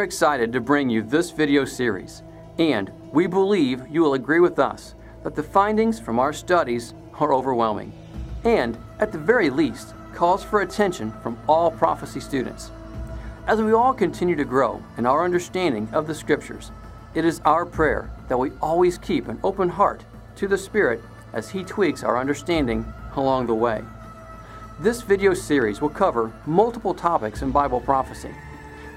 are excited to bring you this video series, and we believe you will agree with us that the findings from our studies are overwhelming, and, at the very least, calls for attention from all prophecy students. As we all continue to grow in our understanding of the Scriptures, it is our prayer that we always keep an open heart to the Spirit as He tweaks our understanding along the way. This video series will cover multiple topics in Bible prophecy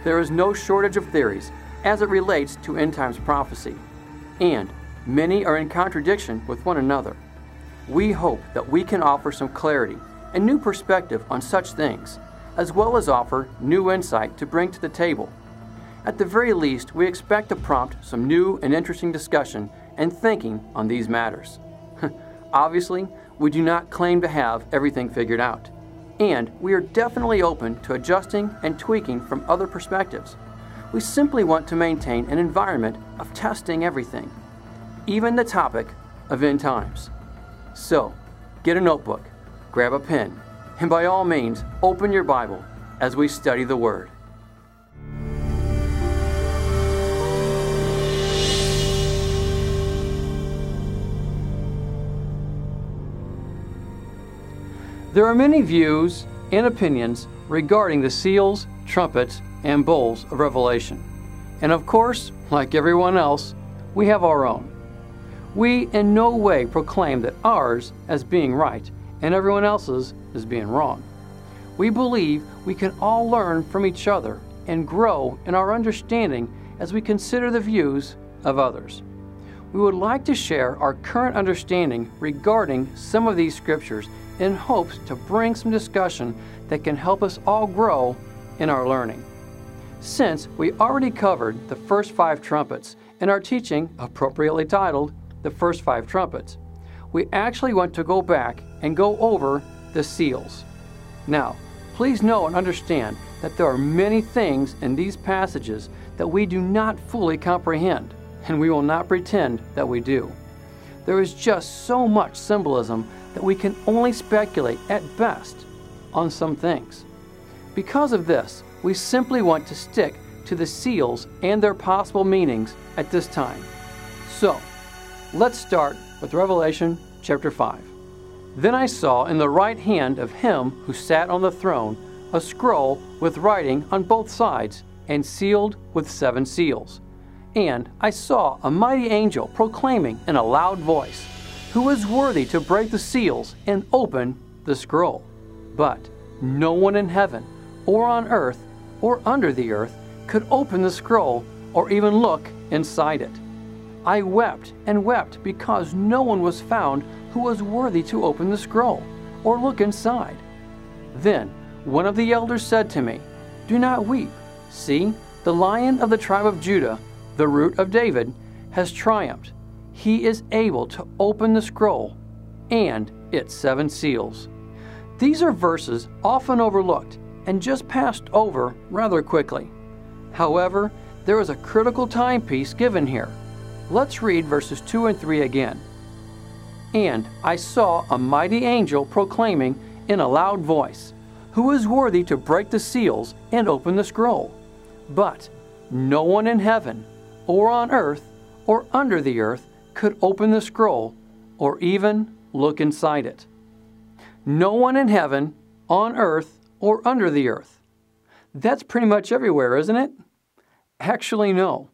there is no shortage of theories as it relates to end times prophecy, and many are in contradiction with one another. We hope that we can offer some clarity and new perspective on such things, as well as offer new insight to bring to the table. At the very least, we expect to prompt some new and interesting discussion and thinking on these matters. Obviously, we do not claim to have everything figured out and we are definitely open to adjusting and tweaking from other perspectives. We simply want to maintain an environment of testing everything, even the topic of end times. So, get a notebook, grab a pen, and by all means, open your Bible as we study the Word. There are many views and opinions regarding the seals, trumpets, and bowls of Revelation. And of course, like everyone else, we have our own. We in no way proclaim that ours as being right and everyone else's as being wrong. We believe we can all learn from each other and grow in our understanding as we consider the views of others. We would like to share our current understanding regarding some of these scriptures in hopes to bring some discussion that can help us all grow in our learning. Since we already covered the first five trumpets in our teaching, appropriately titled The First Five Trumpets, we actually want to go back and go over the seals. Now, please know and understand that there are many things in these passages that we do not fully comprehend, and we will not pretend that we do. There is just so much symbolism that we can only speculate at best on some things. Because of this, we simply want to stick to the seals and their possible meanings at this time. So, let's start with Revelation chapter 5. Then I saw in the right hand of him who sat on the throne a scroll with writing on both sides and sealed with seven seals. And I saw a mighty angel proclaiming in a loud voice, who is worthy to break the seals and open the scroll. But no one in heaven, or on earth, or under the earth could open the scroll or even look inside it. I wept and wept because no one was found who was worthy to open the scroll or look inside. Then one of the elders said to me, Do not weep. See, the lion of the tribe of Judah, the root of David, has triumphed he is able to open the scroll and its seven seals. These are verses often overlooked and just passed over rather quickly. However, there is a critical timepiece given here. Let's read verses 2 and 3 again. And I saw a mighty angel proclaiming in a loud voice, Who is worthy to break the seals and open the scroll? But no one in heaven, or on earth, or under the earth could open the scroll or even look inside it. No one in heaven, on earth, or under the earth. That's pretty much everywhere, isn't it? Actually, no.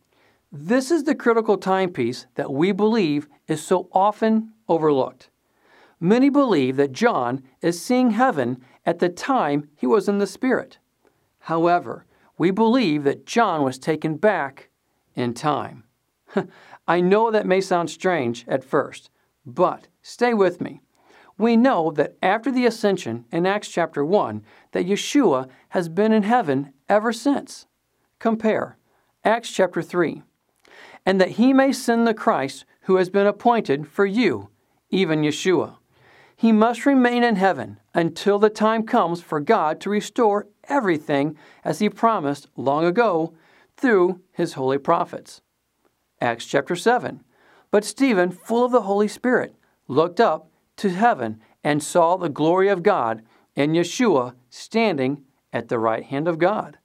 This is the critical timepiece that we believe is so often overlooked. Many believe that John is seeing heaven at the time he was in the Spirit. However, we believe that John was taken back in time. I know that may sound strange at first, but stay with me. We know that after the ascension in Acts chapter 1 that Yeshua has been in heaven ever since. Compare Acts chapter 3. And that he may send the Christ who has been appointed for you, even Yeshua. He must remain in heaven until the time comes for God to restore everything as he promised long ago through his holy prophets. Acts chapter 7. But Stephen, full of the Holy Spirit, looked up to heaven and saw the glory of God and Yeshua standing at the right hand of God.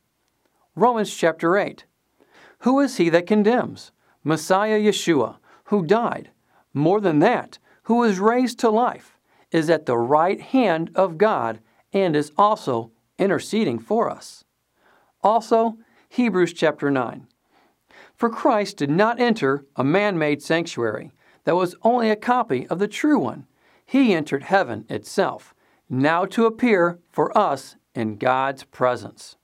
Romans chapter 8. Who is he that condemns? Messiah Yeshua, who died. More than that, who was raised to life, is at the right hand of God and is also interceding for us. Also, Hebrews chapter 9. For Christ did not enter a man made sanctuary that was only a copy of the true one. He entered heaven itself, now to appear for us in God's presence.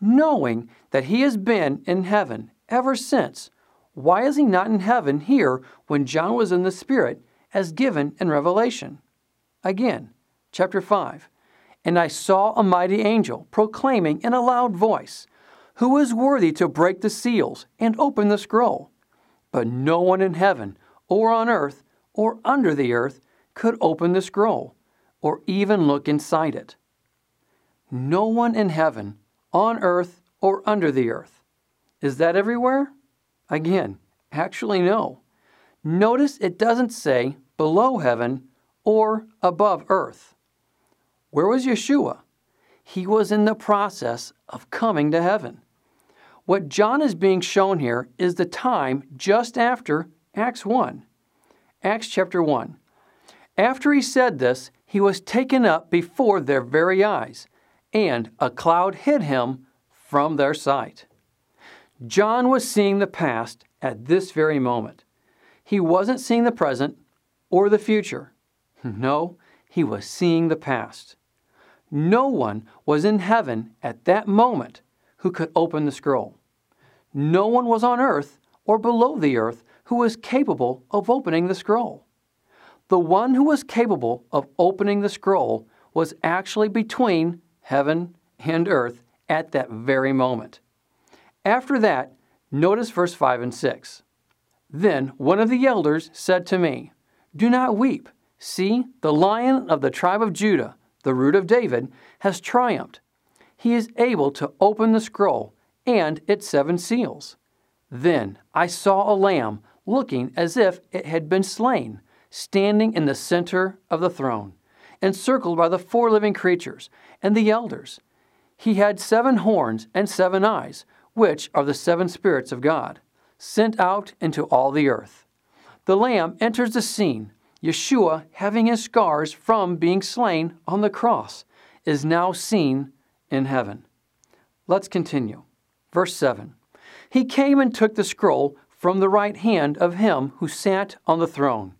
Knowing that He has been in heaven ever since, why is He not in heaven here when John was in the Spirit as given in Revelation? Again, chapter 5. And I saw a mighty angel proclaiming in a loud voice, Who is worthy to break the seals and open the scroll? But no one in heaven, or on earth, or under the earth could open the scroll, or even look inside it. No one in heaven, on earth, or under the earth. Is that everywhere? Again, actually, no. Notice it doesn't say below heaven or above earth. Where was Yeshua? He was in the process of coming to heaven. What John is being shown here is the time just after Acts 1. Acts chapter 1. After he said this, he was taken up before their very eyes, and a cloud hid him from their sight. John was seeing the past at this very moment. He wasn't seeing the present or the future. No, he was seeing the past. No one was in heaven at that moment who could open the scroll. No one was on earth or below the earth who was capable of opening the scroll. The one who was capable of opening the scroll was actually between heaven and earth at that very moment. After that, notice verse 5 and 6. Then one of the elders said to me, Do not weep. See, the lion of the tribe of Judah the root of David, has triumphed. He is able to open the scroll and its seven seals. Then I saw a lamb looking as if it had been slain, standing in the center of the throne, encircled by the four living creatures and the elders. He had seven horns and seven eyes, which are the seven spirits of God, sent out into all the earth. The Lamb enters the scene Yeshua, having his scars from being slain on the cross, is now seen in heaven. Let's continue. Verse 7 He came and took the scroll from the right hand of him who sat on the throne.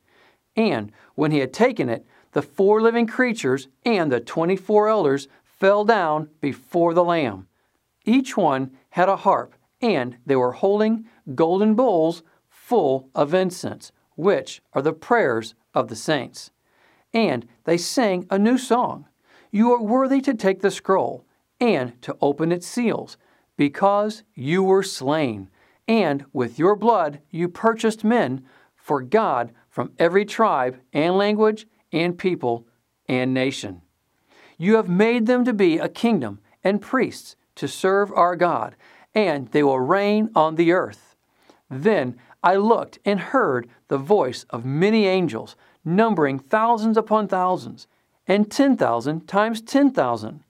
And when he had taken it, the four living creatures and the twenty four elders fell down before the Lamb. Each one had a harp, and they were holding golden bowls full of incense, which are the prayers of the saints. And they sang a new song You are worthy to take the scroll and to open its seals, because you were slain, and with your blood you purchased men for God from every tribe and language and people and nation. You have made them to be a kingdom and priests to serve our God, and they will reign on the earth. Then I looked and heard the voice of many angels numbering thousands upon thousands, and 10,000 times 10,000.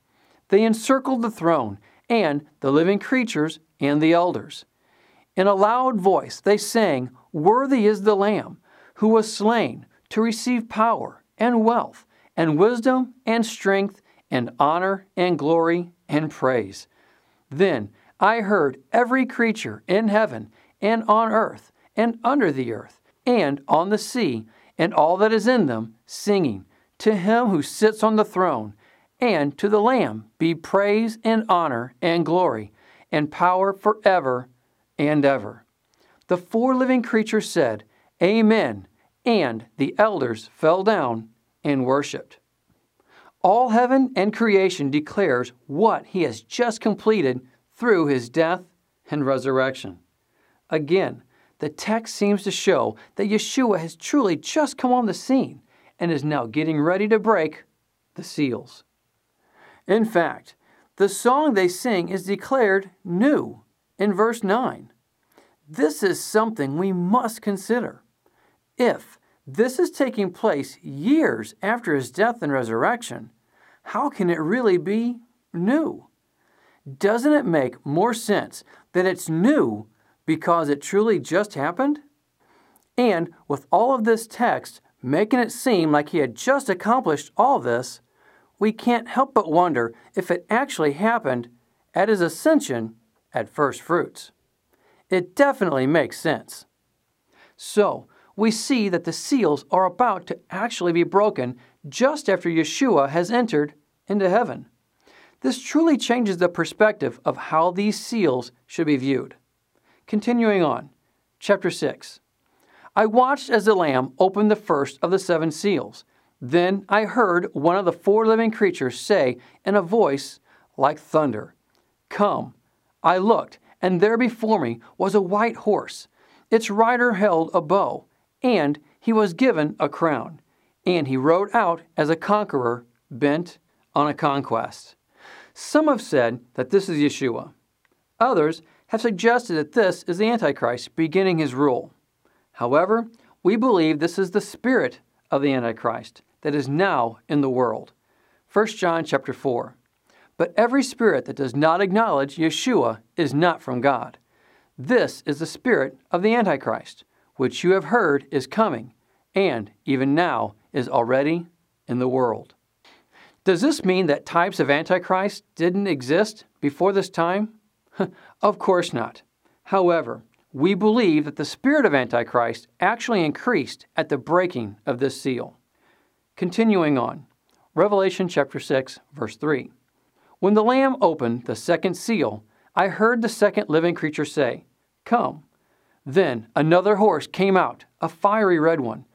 They encircled the throne and the living creatures and the elders. In a loud voice they sang, Worthy is the Lamb who was slain to receive power and wealth and wisdom and strength and honor and glory and praise. Then I heard every creature in heaven and on earth and under the earth and on the sea and all that is in them, singing, To him who sits on the throne, and to the Lamb be praise and honor and glory and power forever and ever. The four living creatures said, Amen, and the elders fell down and worshiped. All heaven and creation declares what he has just completed through his death and resurrection. Again, the text seems to show that Yeshua has truly just come on the scene and is now getting ready to break the seals. In fact, the song they sing is declared new in verse 9. This is something we must consider. If this is taking place years after his death and resurrection, how can it really be new? Doesn't it make more sense that it's new because it truly just happened? And with all of this text making it seem like he had just accomplished all this, we can't help but wonder if it actually happened at his ascension at first fruits. It definitely makes sense. So, we see that the seals are about to actually be broken just after Yeshua has entered into heaven. This truly changes the perspective of how these seals should be viewed. Continuing on, chapter 6. I watched as the Lamb opened the first of the seven seals. Then I heard one of the four living creatures say in a voice like thunder, Come. I looked, and there before me was a white horse. Its rider held a bow, and he was given a crown, and he rode out as a conqueror bent on a conquest. Some have said that this is Yeshua. Others have suggested that this is the Antichrist beginning his rule. However, we believe this is the spirit of the Antichrist that is now in the world. 1 John chapter 4. But every spirit that does not acknowledge Yeshua is not from God. This is the spirit of the Antichrist, which you have heard is coming, and even now is already in the world. Does this mean that types of Antichrist didn't exist before this time? of course not. However, we believe that the spirit of Antichrist actually increased at the breaking of this seal. Continuing on, Revelation chapter 6, verse 3. When the Lamb opened the second seal, I heard the second living creature say, Come. Then another horse came out, a fiery red one.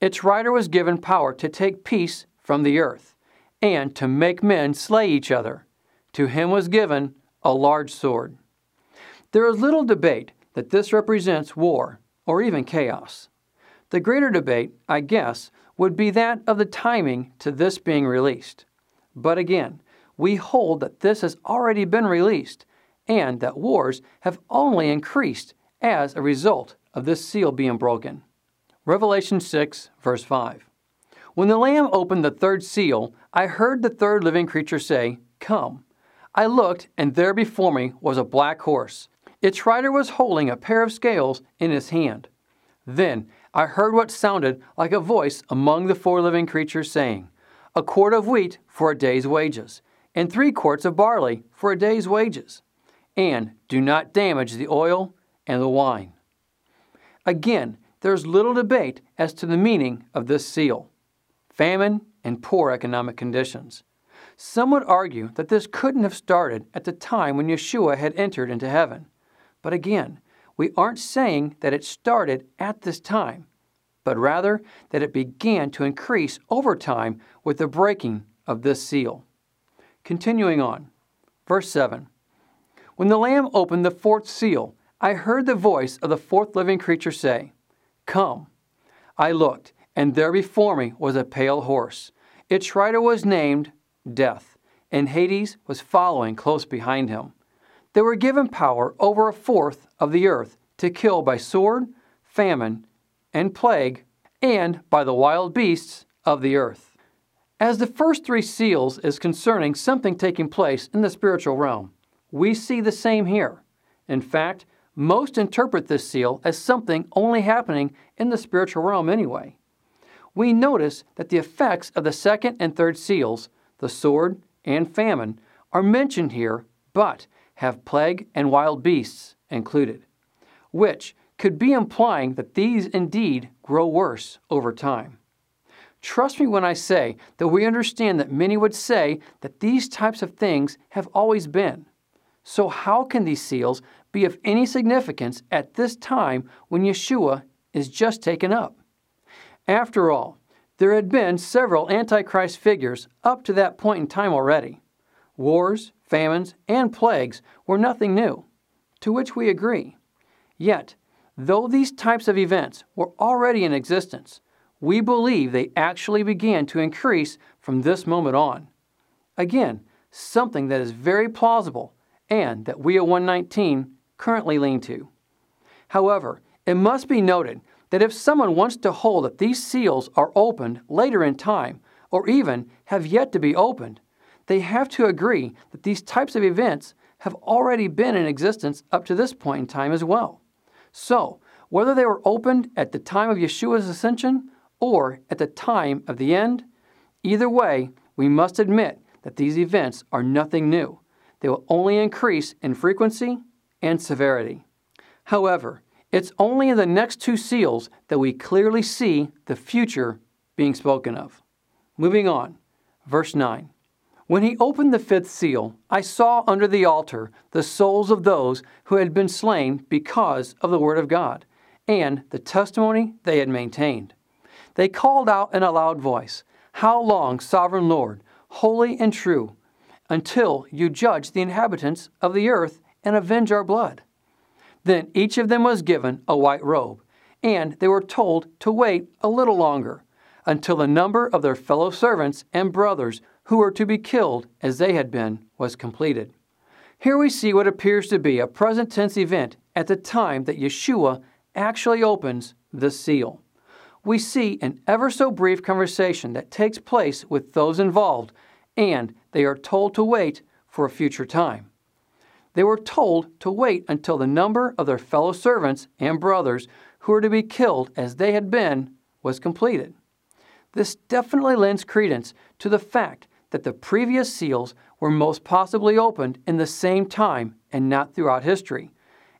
Its rider was given power to take peace from the earth and to make men slay each other. To him was given a large sword. There is little debate that this represents war or even chaos. The greater debate, I guess, would be that of the timing to this being released. But again, we hold that this has already been released and that wars have only increased as a result of this seal being broken. Revelation 6, verse 5. When the Lamb opened the third seal, I heard the third living creature say, Come. I looked, and there before me was a black horse. Its rider was holding a pair of scales in his hand. Then I heard what sounded like a voice among the four living creatures saying, A quart of wheat for a day's wages, and three quarts of barley for a day's wages. And do not damage the oil and the wine. Again, there's little debate as to the meaning of this seal famine and poor economic conditions. Some would argue that this couldn't have started at the time when Yeshua had entered into heaven. But again, we aren't saying that it started at this time, but rather that it began to increase over time with the breaking of this seal. Continuing on, verse 7 When the Lamb opened the fourth seal, I heard the voice of the fourth living creature say, Come. I looked, and there before me was a pale horse. Its rider was named Death, and Hades was following close behind him. They were given power over a fourth of the earth to kill by sword, famine, and plague, and by the wild beasts of the earth. As the first three seals is concerning something taking place in the spiritual realm, we see the same here. In fact, most interpret this seal as something only happening in the spiritual realm anyway. We notice that the effects of the second and third seals, the sword and famine, are mentioned here, but have plague and wild beasts included, which could be implying that these indeed grow worse over time. Trust me when I say that we understand that many would say that these types of things have always been. So, how can these seals be of any significance at this time when Yeshua is just taken up? After all, there had been several Antichrist figures up to that point in time already. Wars, famines, and plagues were nothing new, to which we agree. Yet, though these types of events were already in existence, we believe they actually began to increase from this moment on. Again, something that is very plausible and that we at 119 currently lean to. However, it must be noted that if someone wants to hold that these seals are opened later in time, or even have yet to be opened, they have to agree that these types of events have already been in existence up to this point in time as well. So, whether they were opened at the time of Yeshua's ascension or at the time of the end, either way, we must admit that these events are nothing new. They will only increase in frequency and severity. However, it's only in the next two seals that we clearly see the future being spoken of. Moving on, verse 9. When he opened the fifth seal, I saw under the altar the souls of those who had been slain because of the word of God and the testimony they had maintained. They called out in a loud voice, How long, sovereign Lord, holy and true, until you judge the inhabitants of the earth and avenge our blood? Then each of them was given a white robe, and they were told to wait a little longer until the number of their fellow servants and brothers who were to be killed as they had been was completed. Here we see what appears to be a present tense event at the time that Yeshua actually opens the seal. We see an ever so brief conversation that takes place with those involved, and they are told to wait for a future time. They were told to wait until the number of their fellow servants and brothers who were to be killed as they had been was completed. This definitely lends credence to the fact that the previous seals were most possibly opened in the same time and not throughout history,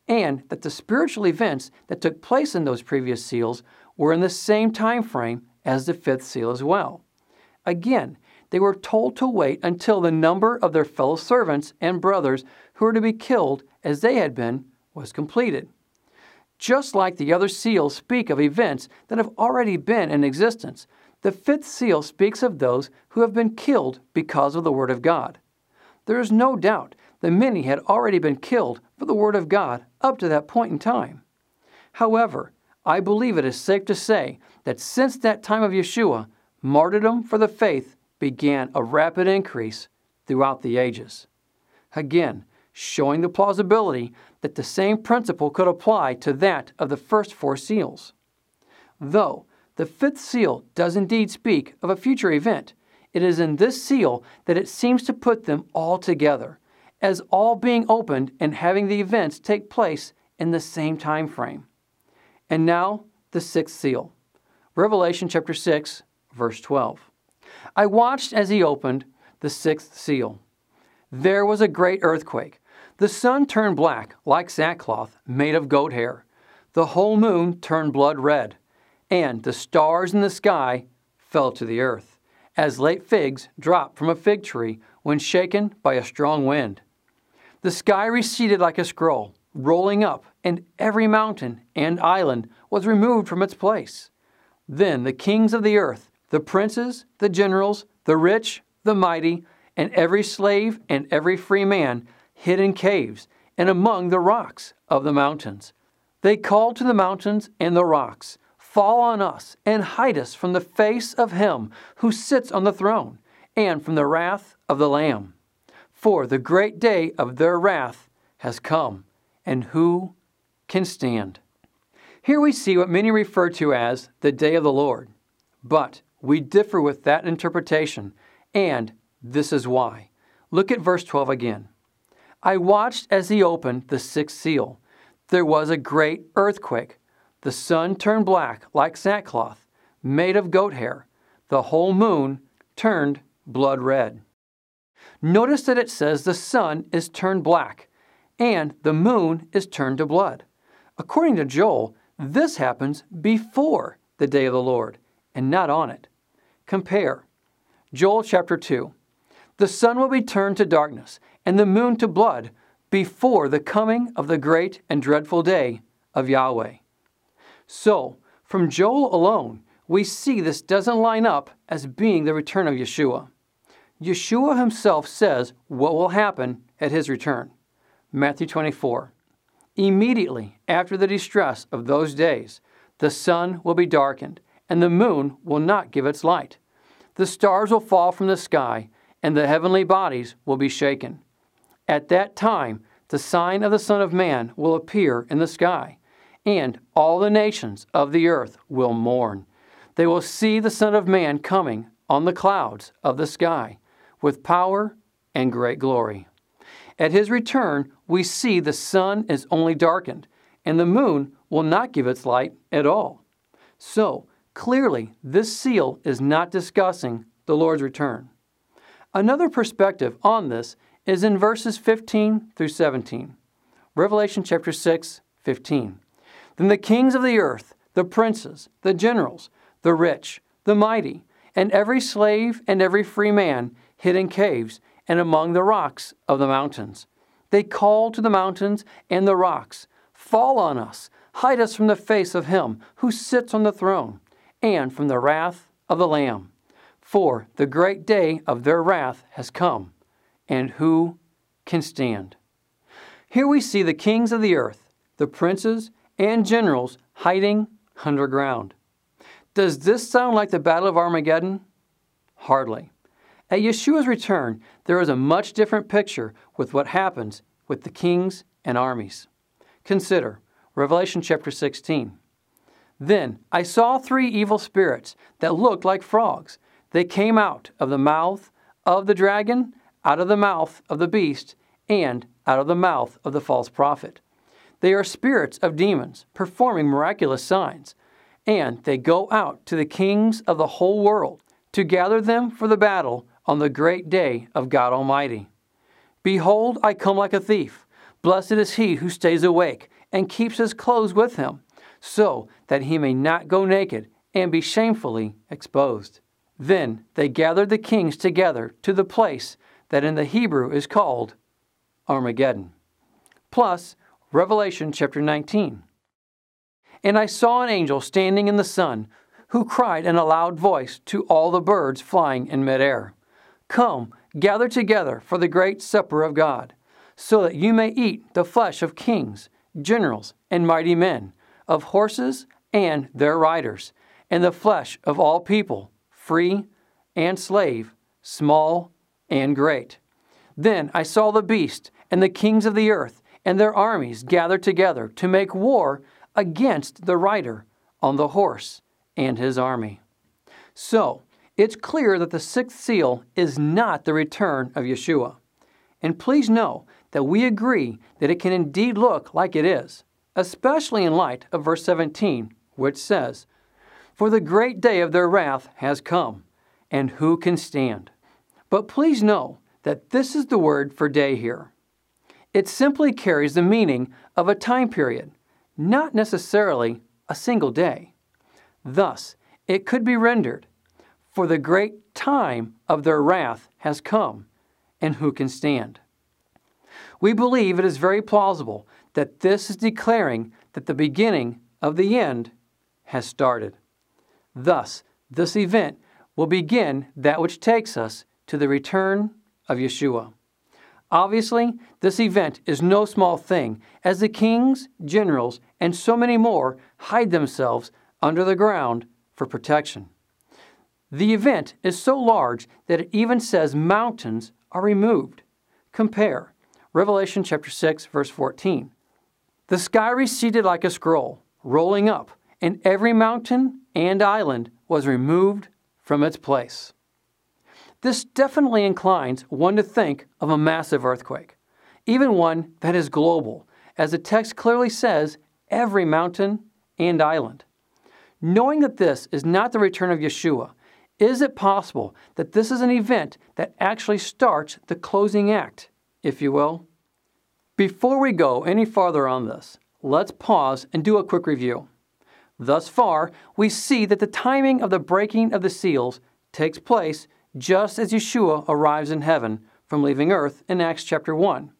and that the spiritual events that took place in those previous seals were in the same time frame as the fifth seal as well. Again, they were told to wait until the number of their fellow servants and brothers who were to be killed as they had been was completed. Just like the other seals speak of events that have already been in existence, the fifth seal speaks of those who have been killed because of the Word of God. There is no doubt that many had already been killed for the Word of God up to that point in time. However, I believe it is safe to say that since that time of Yeshua, martyrdom for the faith began a rapid increase throughout the ages. Again, showing the plausibility that the same principle could apply to that of the first four seals. Though the fifth seal does indeed speak of a future event, it is in this seal that it seems to put them all together, as all being opened and having the events take place in the same time frame. And now, the sixth seal. Revelation chapter 6, verse 12. I watched as he opened the sixth seal. There was a great earthquake. The sun turned black like sackcloth made of goat hair. The whole moon turned blood red, and the stars in the sky fell to the earth, as late figs drop from a fig tree when shaken by a strong wind. The sky receded like a scroll, rolling up, and every mountain and island was removed from its place. Then the kings of the earth, the princes, the generals, the rich, the mighty, and every slave and every free man hid in caves and among the rocks of the mountains. They called to the mountains and the rocks, Fall on us and hide us from the face of him who sits on the throne and from the wrath of the Lamb. For the great day of their wrath has come, and who can stand? Here we see what many refer to as the day of the Lord. But we differ with that interpretation, and this is why. Look at verse 12 again. I watched as he opened the sixth seal. There was a great earthquake the sun turned black like sackcloth, made of goat hair. The whole moon turned blood red. Notice that it says the sun is turned black and the moon is turned to blood. According to Joel, this happens before the day of the Lord and not on it. Compare Joel chapter 2. The sun will be turned to darkness and the moon to blood before the coming of the great and dreadful day of Yahweh. So, from Joel alone, we see this doesn't line up as being the return of Yeshua. Yeshua himself says what will happen at his return. Matthew 24. Immediately after the distress of those days, the sun will be darkened, and the moon will not give its light. The stars will fall from the sky, and the heavenly bodies will be shaken. At that time, the sign of the Son of Man will appear in the sky and all the nations of the earth will mourn. They will see the Son of Man coming on the clouds of the sky with power and great glory. At his return, we see the sun is only darkened, and the moon will not give its light at all. So, clearly, this seal is not discussing the Lord's return. Another perspective on this is in verses 15 through 17. Revelation chapter 6, 15. Then the kings of the earth, the princes, the generals, the rich, the mighty, and every slave and every free man hid in caves and among the rocks of the mountains. They called to the mountains and the rocks, Fall on us, hide us from the face of him who sits on the throne, and from the wrath of the Lamb. For the great day of their wrath has come, and who can stand? Here we see the kings of the earth, the princes and generals hiding underground. Does this sound like the Battle of Armageddon? Hardly. At Yeshua's return, there is a much different picture with what happens with the kings and armies. Consider Revelation chapter 16. Then I saw three evil spirits that looked like frogs. They came out of the mouth of the dragon, out of the mouth of the beast, and out of the mouth of the false prophet. They are spirits of demons, performing miraculous signs, and they go out to the kings of the whole world to gather them for the battle on the great day of God Almighty. Behold, I come like a thief. Blessed is he who stays awake and keeps his clothes with him, so that he may not go naked and be shamefully exposed. Then they gathered the kings together to the place that in the Hebrew is called Armageddon. Plus, Revelation chapter 19. And I saw an angel standing in the sun, who cried in a loud voice to all the birds flying in midair Come, gather together for the great supper of God, so that you may eat the flesh of kings, generals, and mighty men, of horses and their riders, and the flesh of all people, free and slave, small and great. Then I saw the beast and the kings of the earth and their armies gathered together to make war against the rider on the horse and his army. So, it's clear that the sixth seal is not the return of Yeshua. And please know that we agree that it can indeed look like it is, especially in light of verse 17, which says, For the great day of their wrath has come, and who can stand? But please know that this is the word for day here. It simply carries the meaning of a time period, not necessarily a single day. Thus, it could be rendered, For the great time of their wrath has come, and who can stand? We believe it is very plausible that this is declaring that the beginning of the end has started. Thus, this event will begin that which takes us to the return of Yeshua. Obviously, this event is no small thing, as the kings, generals, and so many more hide themselves under the ground for protection. The event is so large that it even says mountains are removed. Compare Revelation chapter 6 verse 14. The sky receded like a scroll, rolling up, and every mountain and island was removed from its place. This definitely inclines one to think of a massive earthquake, even one that is global, as the text clearly says every mountain and island. Knowing that this is not the return of Yeshua, is it possible that this is an event that actually starts the closing act, if you will? Before we go any farther on this, let's pause and do a quick review. Thus far, we see that the timing of the breaking of the seals takes place just as Yeshua arrives in heaven from leaving earth in Acts chapter 1.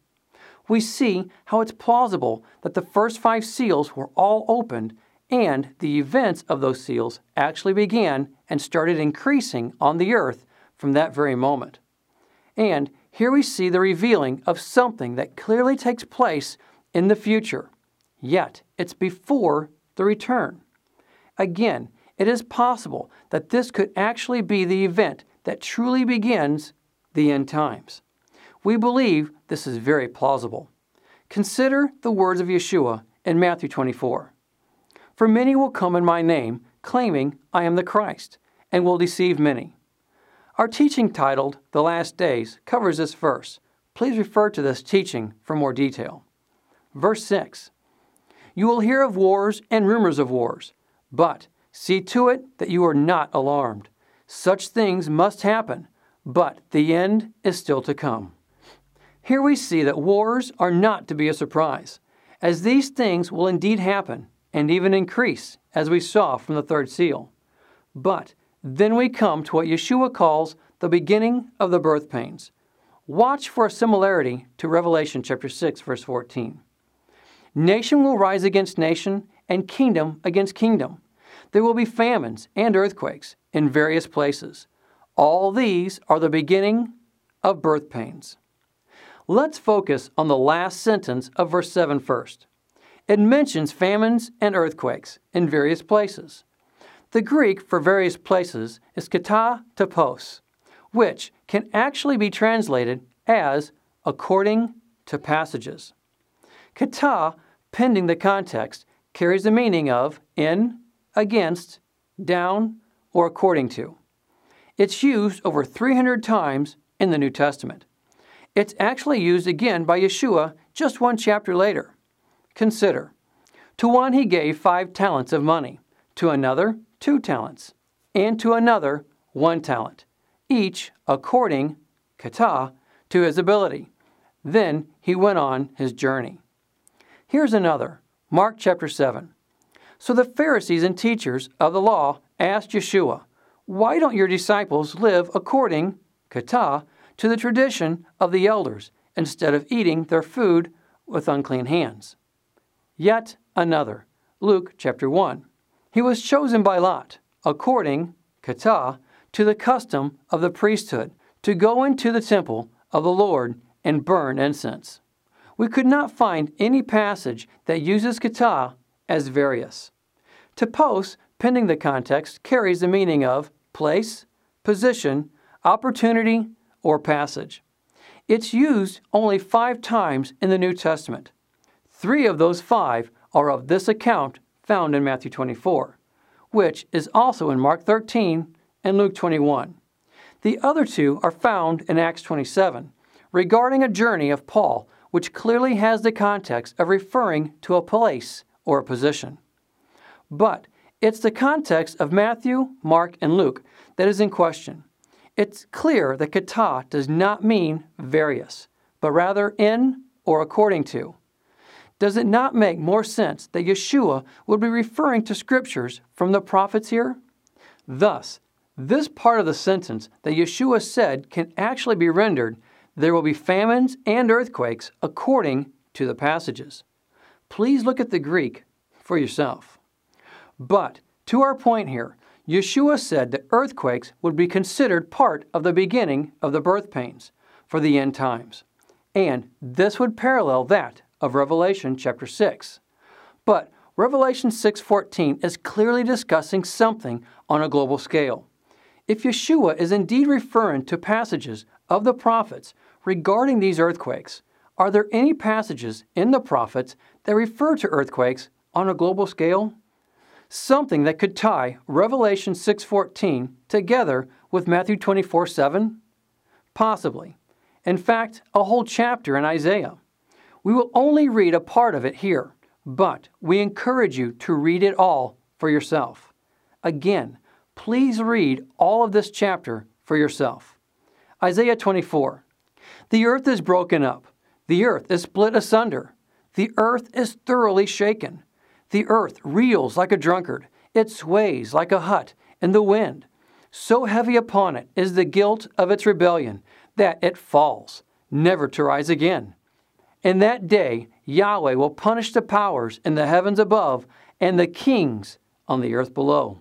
We see how it's plausible that the first five seals were all opened and the events of those seals actually began and started increasing on the earth from that very moment. And here we see the revealing of something that clearly takes place in the future, yet it's before the return. Again, it is possible that this could actually be the event that truly begins the end times. We believe this is very plausible. Consider the words of Yeshua in Matthew 24 For many will come in my name, claiming I am the Christ, and will deceive many. Our teaching titled The Last Days covers this verse. Please refer to this teaching for more detail. Verse 6 You will hear of wars and rumors of wars, but see to it that you are not alarmed. Such things must happen, but the end is still to come. Here we see that wars are not to be a surprise, as these things will indeed happen and even increase, as we saw from the third seal. But then we come to what Yeshua calls the beginning of the birth pains. Watch for a similarity to Revelation chapter 6 verse 14. Nation will rise against nation and kingdom against kingdom. There will be famines and earthquakes in various places. All these are the beginning of birth pains. Let's focus on the last sentence of verse 7 first. It mentions famines and earthquakes in various places. The Greek for various places is kata topos, which can actually be translated as according to passages. Kata, pending the context, carries the meaning of in, against, down, or according to. It's used over 300 times in the New Testament. It's actually used again by Yeshua just one chapter later. Consider to one he gave five talents of money, to another two talents, and to another one talent, each according, kata, to his ability. Then he went on his journey. Here's another Mark chapter 7. So the Pharisees and teachers of the law asked Yeshua, Why don't your disciples live according, kata, to the tradition of the elders, instead of eating their food with unclean hands? Yet another, Luke chapter 1. He was chosen by Lot, according, kata, to the custom of the priesthood, to go into the temple of the Lord and burn incense. We could not find any passage that uses kata as various. Topos, pending the context, carries the meaning of place, position, opportunity, or passage. It's used only five times in the New Testament. Three of those five are of this account found in Matthew 24, which is also in Mark 13 and Luke 21. The other two are found in Acts 27, regarding a journey of Paul, which clearly has the context of referring to a place or a position. But it's the context of Matthew, Mark, and Luke that is in question. It's clear that kata does not mean various, but rather in or according to. Does it not make more sense that Yeshua would be referring to scriptures from the prophets here? Thus, this part of the sentence that Yeshua said can actually be rendered there will be famines and earthquakes according to the passages. Please look at the Greek for yourself. But to our point here, Yeshua said that earthquakes would be considered part of the beginning of the birth pains for the end times. And this would parallel that of Revelation chapter 6. But Revelation 6:14 is clearly discussing something on a global scale. If Yeshua is indeed referring to passages of the prophets regarding these earthquakes, are there any passages in the prophets that refer to earthquakes on a global scale? Something that could tie Revelation 6:14 together with Matthew 24:7? Possibly. In fact, a whole chapter in Isaiah. We will only read a part of it here, but we encourage you to read it all for yourself. Again, please read all of this chapter for yourself. Isaiah 24 The earth is broken up, the earth is split asunder, the earth is thoroughly shaken. The earth reels like a drunkard, it sways like a hut in the wind. So heavy upon it is the guilt of its rebellion that it falls, never to rise again. In that day, Yahweh will punish the powers in the heavens above and the kings on the earth below.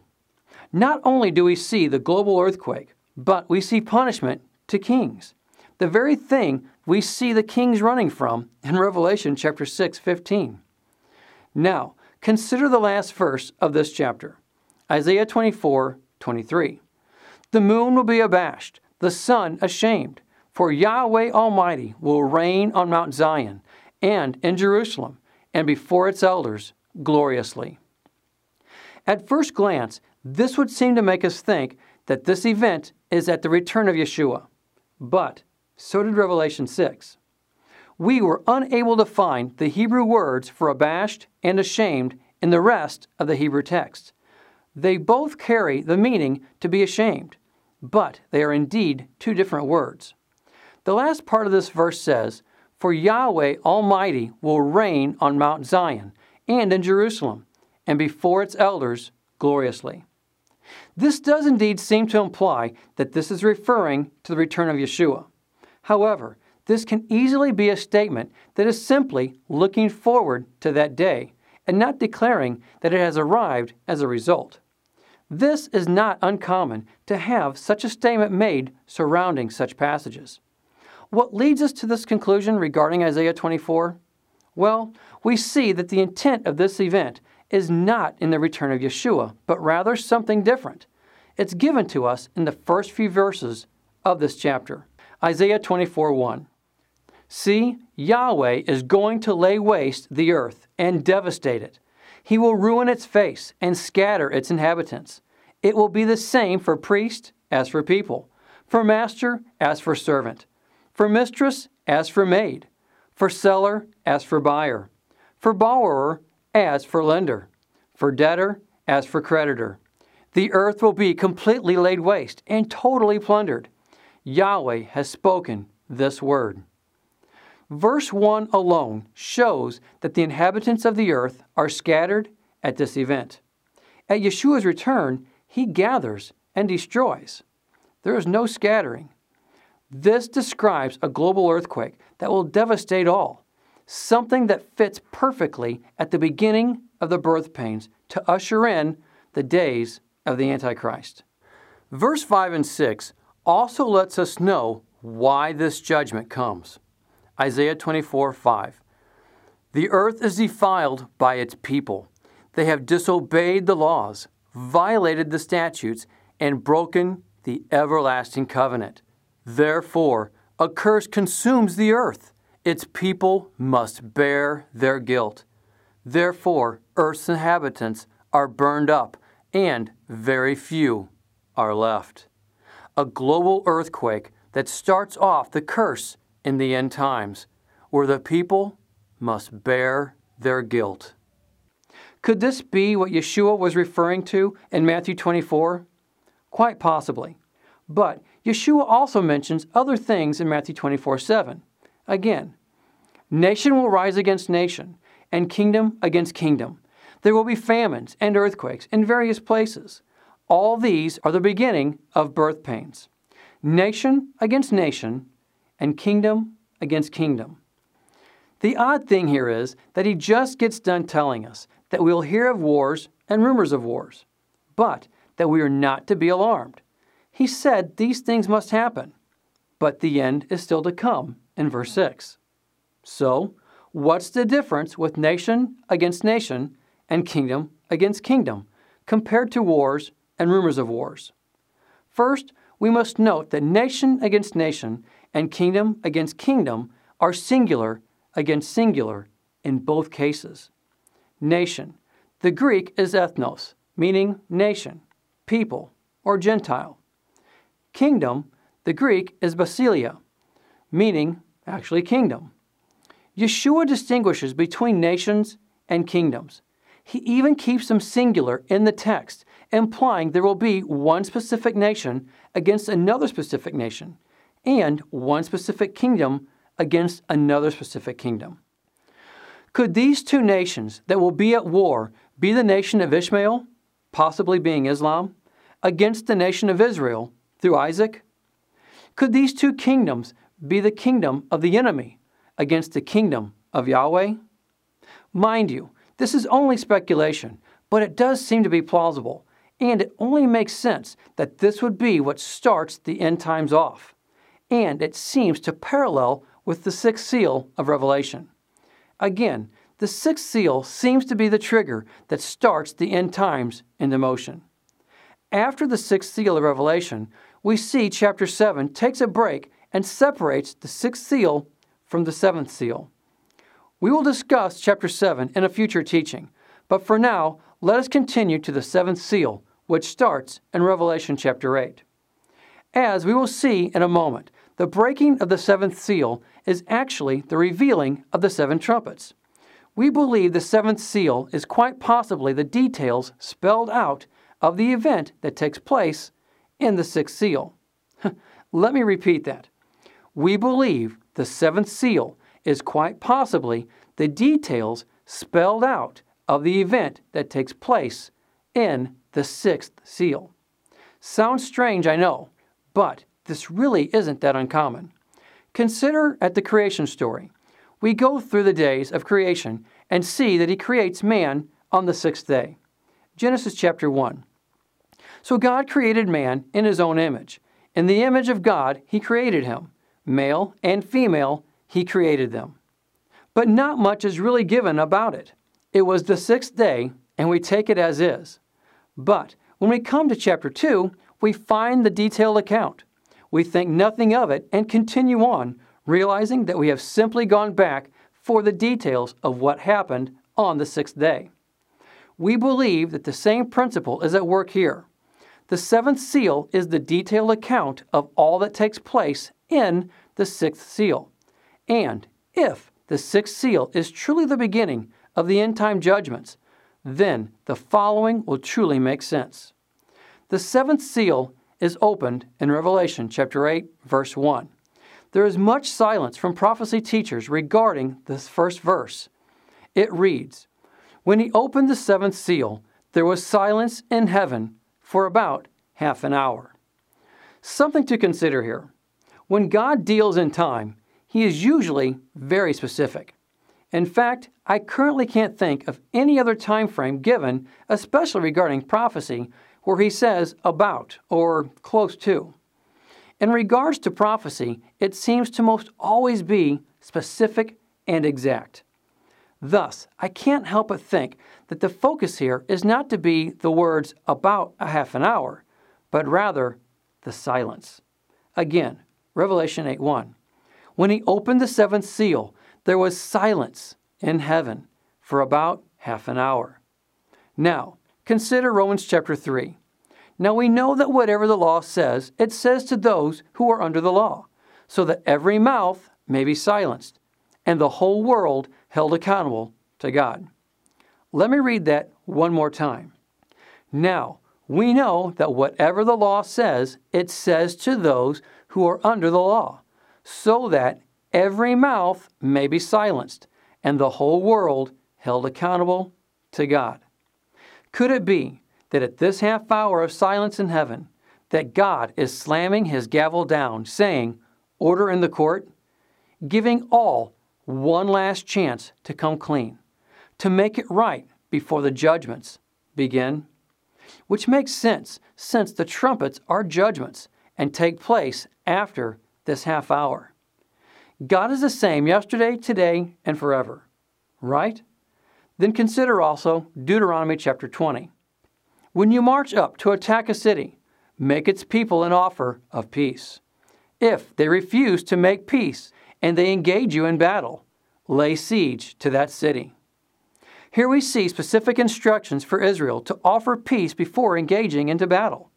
Not only do we see the global earthquake, but we see punishment to kings. The very thing we see the kings running from in Revelation chapter 6, 15. Now, consider the last verse of this chapter Isaiah 24, 23. The moon will be abashed, the sun ashamed for Yahweh Almighty will reign on Mount Zion and in Jerusalem and before its elders gloriously. At first glance, this would seem to make us think that this event is at the return of Yeshua. But so did Revelation 6. we were unable to find the Hebrew words for abashed and ashamed in the rest of the Hebrew text. They both carry the meaning to be ashamed, but they are indeed two different words. The last part of this verse says, For Yahweh Almighty will reign on Mount Zion and in Jerusalem, and before its elders gloriously. This does indeed seem to imply that this is referring to the return of Yeshua. However, this can easily be a statement that is simply looking forward to that day and not declaring that it has arrived as a result. This is not uncommon to have such a statement made surrounding such passages. What leads us to this conclusion regarding Isaiah 24? Well, we see that the intent of this event is not in the return of Yeshua, but rather something different. It's given to us in the first few verses of this chapter. Isaiah 24 1. See, Yahweh is going to lay waste the earth and devastate it. He will ruin its face and scatter its inhabitants. It will be the same for priest as for people, for master as for servant, for mistress as for maid, for seller as for buyer, for borrower as for lender, for debtor as for creditor. The earth will be completely laid waste and totally plundered. Yahweh has spoken this word. Verse 1 alone shows that the inhabitants of the earth are scattered at this event. At Yeshua's return, he gathers and destroys. There is no scattering. This describes a global earthquake that will devastate all, something that fits perfectly at the beginning of the birth pains to usher in the days of the Antichrist. Verse 5 and 6 also lets us know why this judgment comes. Isaiah 24 5. The earth is defiled by its people. They have disobeyed the laws, violated the statutes, and broken the everlasting covenant. Therefore, a curse consumes the earth. Its people must bear their guilt. Therefore, earth's inhabitants are burned up, and very few are left. A global earthquake that starts off the curse in the end times, where the people must bear their guilt. Could this be what Yeshua was referring to in Matthew 24? Quite possibly. But Yeshua also mentions other things in Matthew 24 7. Again, nation will rise against nation, and kingdom against kingdom. There will be famines and earthquakes in various places. All these are the beginning of birth pains. Nation against nation, and kingdom against kingdom. The odd thing here is that he just gets done telling us that we will hear of wars and rumors of wars, but that we are not to be alarmed. He said these things must happen, but the end is still to come in verse 6. So, what's the difference with nation against nation and kingdom against kingdom compared to wars and rumors of wars? First, we must note that nation against nation and kingdom against kingdom are singular against singular in both cases. Nation. The Greek is ethnos, meaning nation, people, or Gentile. Kingdom. The Greek is basileia, meaning actually kingdom. Yeshua distinguishes between nations and kingdoms. He even keeps them singular in the text, implying there will be one specific nation against another specific nation, and one specific kingdom against another specific kingdom. Could these two nations that will be at war be the nation of Ishmael, possibly being Islam, against the nation of Israel through Isaac? Could these two kingdoms be the kingdom of the enemy against the kingdom of Yahweh? Mind you, this is only speculation, but it does seem to be plausible, and it only makes sense that this would be what starts the end times off and it seems to parallel with the sixth seal of Revelation. Again, the sixth seal seems to be the trigger that starts the end times into motion. After the sixth seal of Revelation, we see chapter 7 takes a break and separates the sixth seal from the seventh seal. We will discuss chapter 7 in a future teaching, but for now, let us continue to the seventh seal, which starts in Revelation chapter 8. As we will see in a moment, the breaking of the seventh seal is actually the revealing of the seven trumpets. We believe the seventh seal is quite possibly the details spelled out of the event that takes place in the sixth seal. Let me repeat that. We believe the seventh seal is quite possibly the details spelled out of the event that takes place in the sixth seal. Sounds strange, I know, but this really isn't that uncommon. Consider at the creation story. We go through the days of creation and see that he creates man on the sixth day. Genesis chapter 1. So God created man in his own image. In the image of God, he created him. Male and female, he created them. But not much is really given about it. It was the sixth day, and we take it as is. But when we come to chapter 2, we find the detailed account. We think nothing of it and continue on, realizing that we have simply gone back for the details of what happened on the sixth day. We believe that the same principle is at work here. The seventh seal is the detailed account of all that takes place in the sixth seal. And if the sixth seal is truly the beginning of the end time judgments, then the following will truly make sense. The seventh seal is opened in Revelation chapter 8, verse 1. There is much silence from prophecy teachers regarding this first verse. It reads When he opened the seventh seal, there was silence in heaven for about half an hour. Something to consider here. When God deals in time, he is usually very specific. In fact, I currently can't think of any other time frame given, especially regarding prophecy, where he says about or close to. In regards to prophecy, it seems to most always be specific and exact. Thus, I can't help but think that the focus here is not to be the words about a half an hour, but rather the silence. Again, Revelation 8 1. When he opened the seventh seal, there was silence in heaven for about half an hour. Now, consider Romans chapter 3. Now we know that whatever the law says, it says to those who are under the law, so that every mouth may be silenced, and the whole world held accountable to God. Let me read that one more time. Now, we know that whatever the law says, it says to those who are under the law, so that every mouth may be silenced and the whole world held accountable to God. Could it be that at this half hour of silence in heaven, that God is slamming his gavel down, saying, Order in the court, giving all one last chance to come clean, to make it right before the judgments begin? which makes sense since the trumpets are judgments and take place after this half hour. God is the same yesterday, today, and forever, right? Then consider also Deuteronomy chapter 20. When you march up to attack a city, make its people an offer of peace. If they refuse to make peace and they engage you in battle, lay siege to that city. Here we see specific instructions for Israel to offer peace before engaging into battle.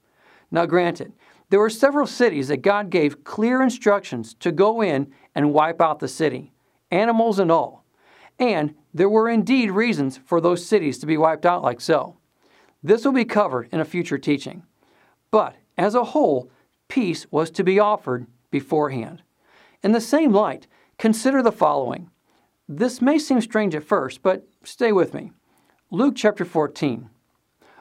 Now, granted, there were several cities that God gave clear instructions to go in and wipe out the city, animals and all. And there were indeed reasons for those cities to be wiped out like so. This will be covered in a future teaching. But as a whole, peace was to be offered beforehand. In the same light, consider the following. This may seem strange at first, but stay with me. Luke chapter 14.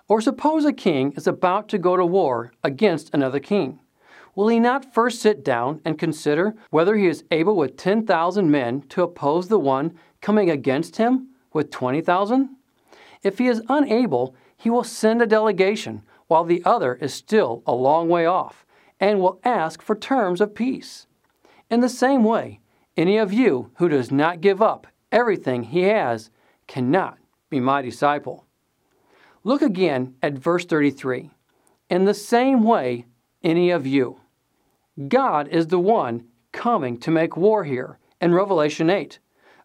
Or suppose a king is about to go to war against another king. Will he not first sit down and consider whether he is able with 10,000 men to oppose the one coming against him with 20,000? If he is unable, he will send a delegation while the other is still a long way off and will ask for terms of peace. In the same way, any of you who does not give up everything he has cannot be my disciple. Look again at verse 33. In the same way, any of you. God is the one coming to make war here in Revelation 8.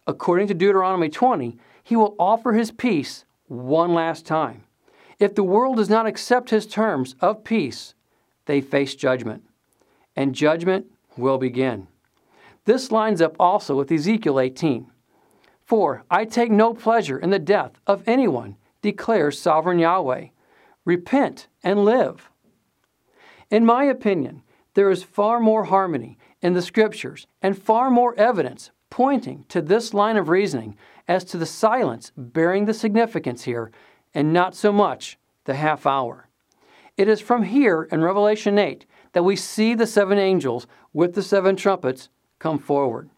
According to Deuteronomy 20, he will offer his peace one last time. If the world does not accept his terms of peace, they face judgment. And judgment will begin. This lines up also with Ezekiel 18. For I take no pleasure in the death of anyone, declares sovereign Yahweh. Repent and live. In my opinion, there is far more harmony in the scriptures and far more evidence pointing to this line of reasoning as to the silence bearing the significance here and not so much the half hour. It is from here in Revelation 8 that we see the seven angels with the seven trumpets come forward.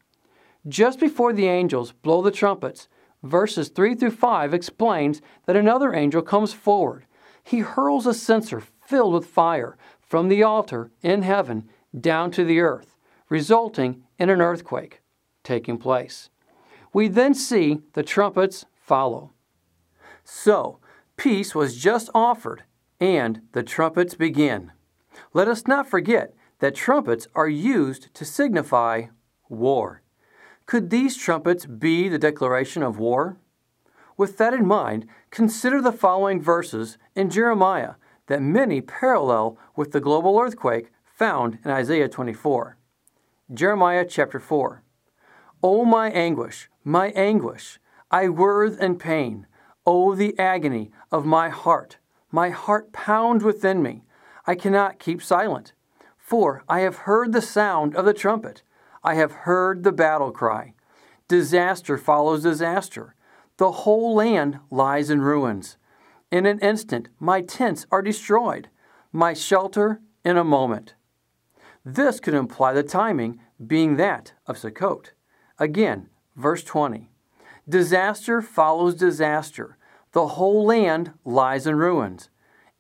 Just before the angels blow the trumpets, verses 3 through 5 explains that another angel comes forward. He hurls a censer filled with fire from the altar in heaven down to the earth, resulting in an earthquake taking place. We then see the trumpets follow. So, peace was just offered, and the trumpets begin. Let us not forget that trumpets are used to signify war. Could these trumpets be the declaration of war? With that in mind, consider the following verses in Jeremiah that many parallel with the global earthquake found in Isaiah 24. Jeremiah chapter 4. O my anguish, my anguish, I writhe in pain. O the agony of my heart, my heart pounds within me. I cannot keep silent. For I have heard the sound of the trumpet. I have heard the battle cry. Disaster follows disaster. The whole land lies in ruins. In an instant, my tents are destroyed, my shelter in a moment. This could imply the timing being that of Sukkot. Again, verse 20 Disaster follows disaster. The whole land lies in ruins.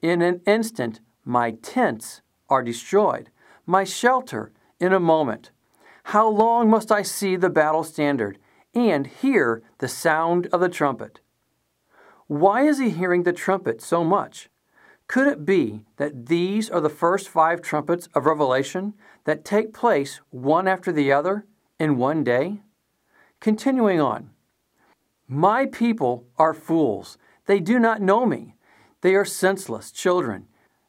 In an instant, my tents are destroyed, my shelter in a moment. How long must I see the battle standard and hear the sound of the trumpet? Why is he hearing the trumpet so much? Could it be that these are the first five trumpets of Revelation that take place one after the other in one day? Continuing on. My people are fools. They do not know me. They are senseless children.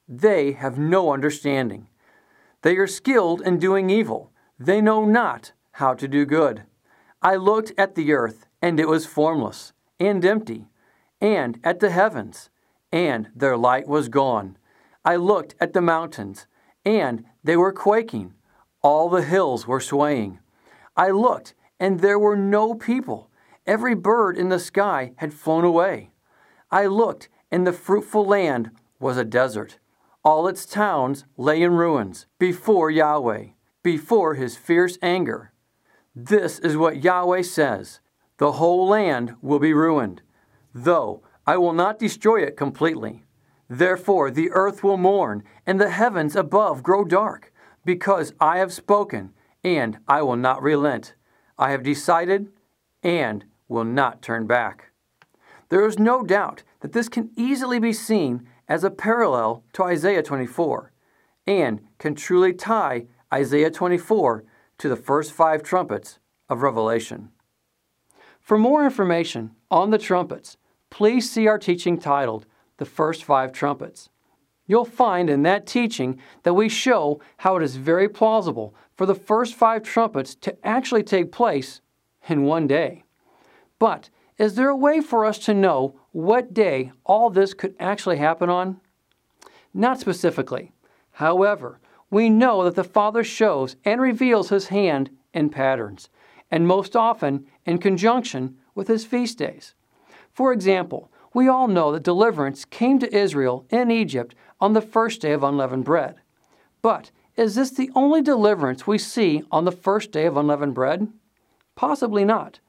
They have no understanding. They are skilled in doing evil. They know not how to do good. I looked at the earth, and it was formless and empty, and at the heavens, and their light was gone. I looked at the mountains, and they were quaking. All the hills were swaying. I looked, and there were no people. Every bird in the sky had flown away. I looked, and the fruitful land was a desert. All its towns lay in ruins before Yahweh, before his fierce anger. This is what Yahweh says The whole land will be ruined, though I will not destroy it completely. Therefore, the earth will mourn, and the heavens above grow dark, because I have spoken, and I will not relent. I have decided and will not turn back. There is no doubt that this can easily be seen as a parallel to Isaiah 24 and can truly tie Isaiah 24 to the first five trumpets of Revelation. For more information on the trumpets, please see our teaching titled The First Five Trumpets. You'll find in that teaching that we show how it is very plausible for the first five trumpets to actually take place in one day. But is there a way for us to know what day all this could actually happen on? Not specifically. However, we know that the Father shows and reveals His hand in patterns, and most often in conjunction with His feast days. For example, we all know that deliverance came to Israel in Egypt on the first day of unleavened bread. But is this the only deliverance we see on the first day of unleavened bread? Possibly not.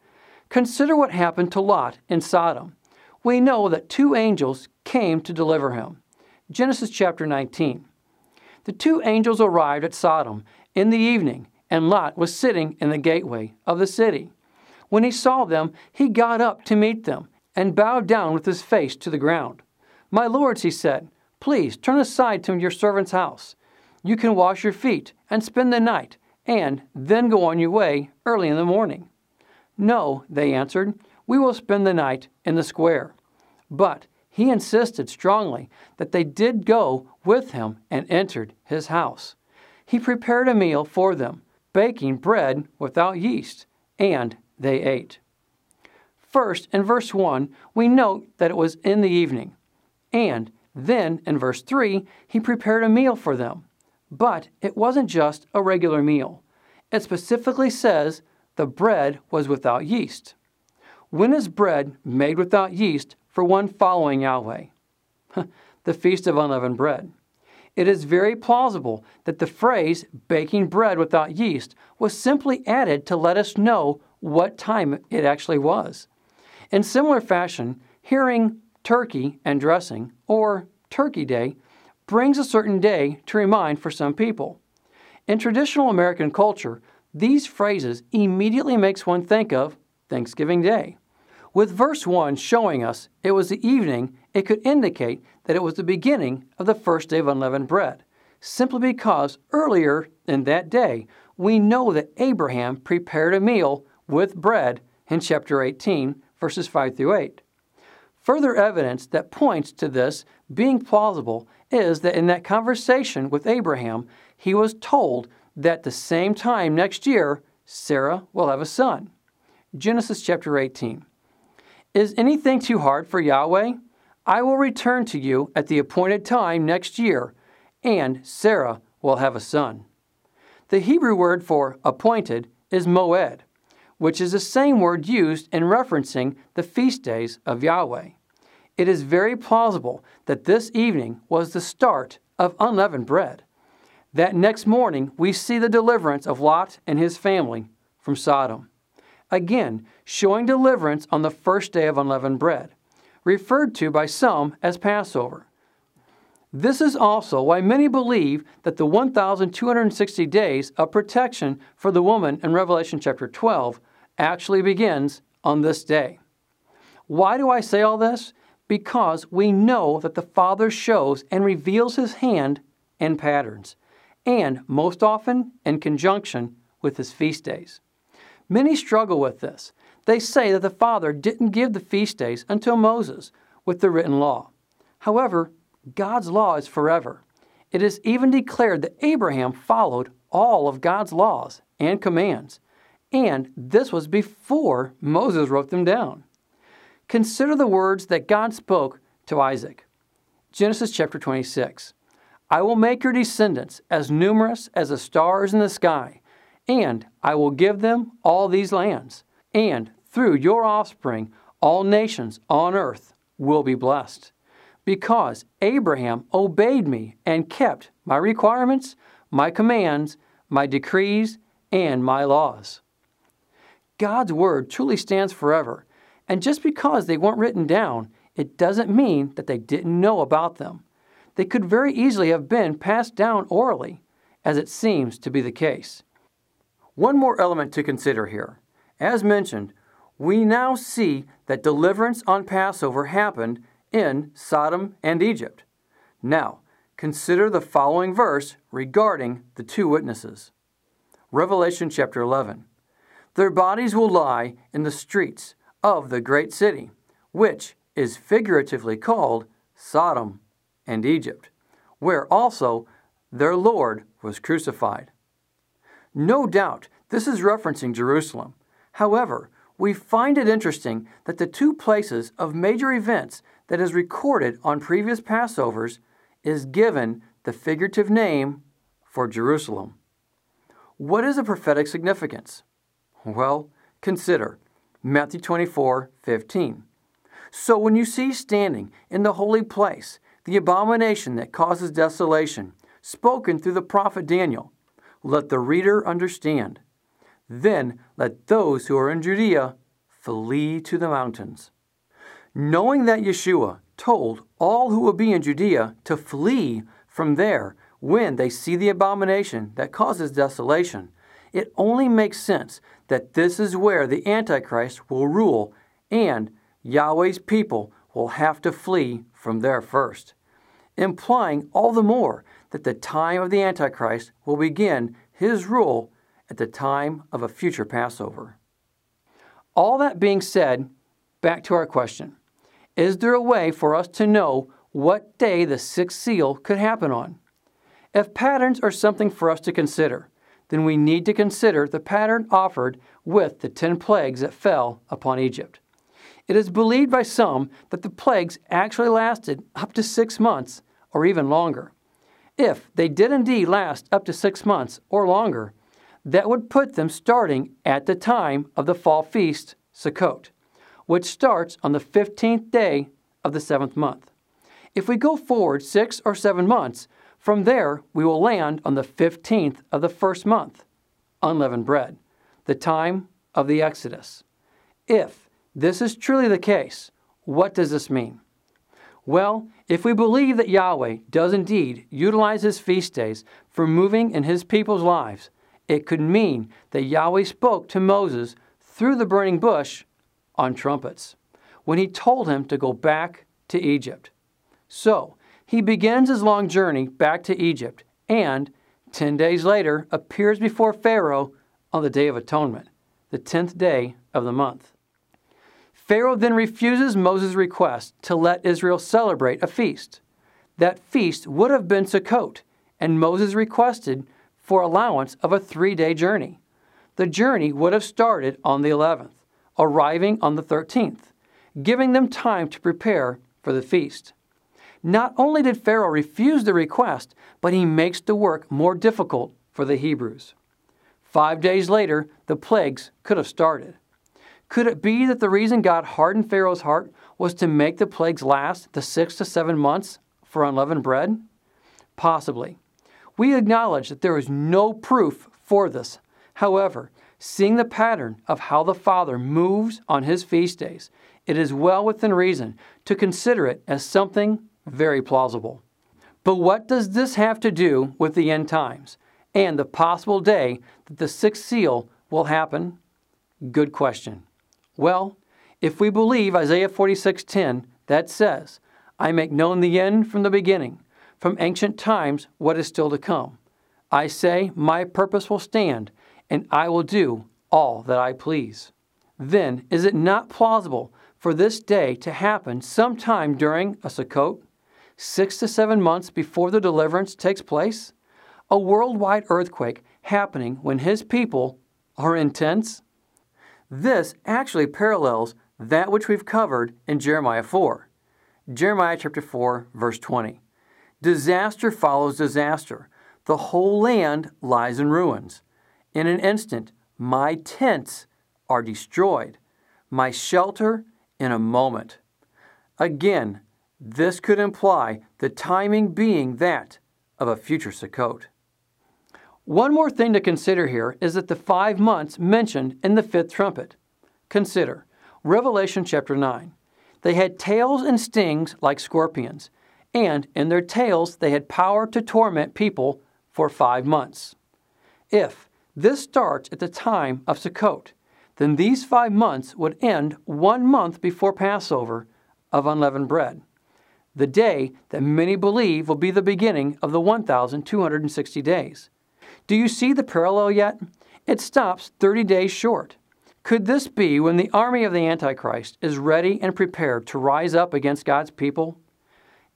Consider what happened to Lot in Sodom we know that two angels came to deliver him. Genesis chapter 19. The two angels arrived at Sodom in the evening, and Lot was sitting in the gateway of the city. When he saw them, he got up to meet them and bowed down with his face to the ground. My lords, he said, please turn aside to your servant's house. You can wash your feet and spend the night, and then go on your way early in the morning. No, they answered, we will spend the night in the square. But he insisted strongly that they did go with him and entered his house. He prepared a meal for them, baking bread without yeast, and they ate. First, in verse 1, we note that it was in the evening, and then in verse 3, he prepared a meal for them. But it wasn't just a regular meal. It specifically says the bread was without yeast. When is bread made without yeast for one following Yahweh? the Feast of Unleavened Bread. It is very plausible that the phrase baking bread without yeast was simply added to let us know what time it actually was. In similar fashion, hearing turkey and dressing, or Turkey Day, brings a certain day to remind for some people. In traditional American culture, these phrases immediately makes one think of Thanksgiving Day. With verse 1 showing us it was the evening, it could indicate that it was the beginning of the first day of unleavened bread, simply because earlier in that day we know that Abraham prepared a meal with bread in chapter 18, verses 5 through 8. Further evidence that points to this being plausible is that in that conversation with Abraham, he was told that the same time next year, Sarah will have a son. Genesis chapter 18. Is anything too hard for Yahweh? I will return to you at the appointed time next year, and Sarah will have a son. The Hebrew word for appointed is moed, which is the same word used in referencing the feast days of Yahweh. It is very plausible that this evening was the start of unleavened bread. That next morning, we see the deliverance of Lot and his family from Sodom again showing deliverance on the first day of unleavened bread, referred to by some as Passover. This is also why many believe that the 1,260 days of protection for the woman in Revelation chapter 12 actually begins on this day. Why do I say all this? Because we know that the Father shows and reveals His hand and patterns, and most often in conjunction with His feast days. Many struggle with this. They say that the Father didn't give the feast days until Moses with the written law. However, God's law is forever. It is even declared that Abraham followed all of God's laws and commands, and this was before Moses wrote them down. Consider the words that God spoke to Isaac. Genesis chapter 26. I will make your descendants as numerous as the stars in the sky and I will give them all these lands, and through your offspring, all nations on earth will be blessed. Because Abraham obeyed me and kept my requirements, my commands, my decrees, and my laws. God's word truly stands forever, and just because they weren't written down, it doesn't mean that they didn't know about them. They could very easily have been passed down orally, as it seems to be the case. One more element to consider here. As mentioned, we now see that deliverance on Passover happened in Sodom and Egypt. Now, consider the following verse regarding the two witnesses. Revelation chapter 11. Their bodies will lie in the streets of the great city, which is figuratively called Sodom and Egypt, where also their Lord was crucified. No doubt this is referencing Jerusalem. However, we find it interesting that the two places of major events that is recorded on previous Passovers is given the figurative name for Jerusalem. What is the prophetic significance? Well, consider Matthew 24 15. So when you see standing in the holy place the abomination that causes desolation, spoken through the prophet Daniel, let the reader understand. Then let those who are in Judea flee to the mountains. Knowing that Yeshua told all who will be in Judea to flee from there when they see the abomination that causes desolation, it only makes sense that this is where the Antichrist will rule and Yahweh's people will have to flee from there first, implying all the more that the time of the Antichrist will begin his rule at the time of a future Passover. All that being said, back to our question Is there a way for us to know what day the sixth seal could happen on? If patterns are something for us to consider, then we need to consider the pattern offered with the ten plagues that fell upon Egypt. It is believed by some that the plagues actually lasted up to six months or even longer. If they did indeed last up to six months or longer, that would put them starting at the time of the fall feast, Sukkot, which starts on the 15th day of the seventh month. If we go forward six or seven months, from there we will land on the 15th of the first month, unleavened bread, the time of the Exodus. If this is truly the case, what does this mean? Well, if we believe that Yahweh does indeed utilize his feast days for moving in his people's lives, it could mean that Yahweh spoke to Moses through the burning bush on trumpets when he told him to go back to Egypt. So, he begins his long journey back to Egypt and, 10 days later, appears before Pharaoh on the Day of Atonement, the 10th day of the month. Pharaoh then refuses Moses' request to let Israel celebrate a feast. That feast would have been Sukkot, and Moses requested for allowance of a three day journey. The journey would have started on the 11th, arriving on the 13th, giving them time to prepare for the feast. Not only did Pharaoh refuse the request, but he makes the work more difficult for the Hebrews. Five days later, the plagues could have started. Could it be that the reason God hardened Pharaoh's heart was to make the plagues last the six to seven months for unleavened bread? Possibly. We acknowledge that there is no proof for this. However, seeing the pattern of how the Father moves on his feast days, it is well within reason to consider it as something very plausible. But what does this have to do with the end times and the possible day that the sixth seal will happen? Good question. Well, if we believe Isaiah 46:10, that says, "I make known the end from the beginning, from ancient times what is still to come. I say, my purpose will stand, and I will do all that I please." Then is it not plausible for this day to happen sometime during a Sukkot, six to seven months before the deliverance takes place? A worldwide earthquake happening when his people are in tents? This actually parallels that which we've covered in Jeremiah 4. Jeremiah chapter 4, verse 20. Disaster follows disaster. The whole land lies in ruins. In an instant, my tents are destroyed, my shelter in a moment. Again, this could imply the timing being that of a future Sukkot. One more thing to consider here is that the five months mentioned in the fifth trumpet. Consider Revelation chapter 9. They had tails and stings like scorpions, and in their tails they had power to torment people for five months. If this starts at the time of Sukkot, then these five months would end one month before Passover of unleavened bread the day that many believe will be the beginning of the 1,260 days. Do you see the parallel yet? It stops 30 days short. Could this be when the army of the Antichrist is ready and prepared to rise up against God's people?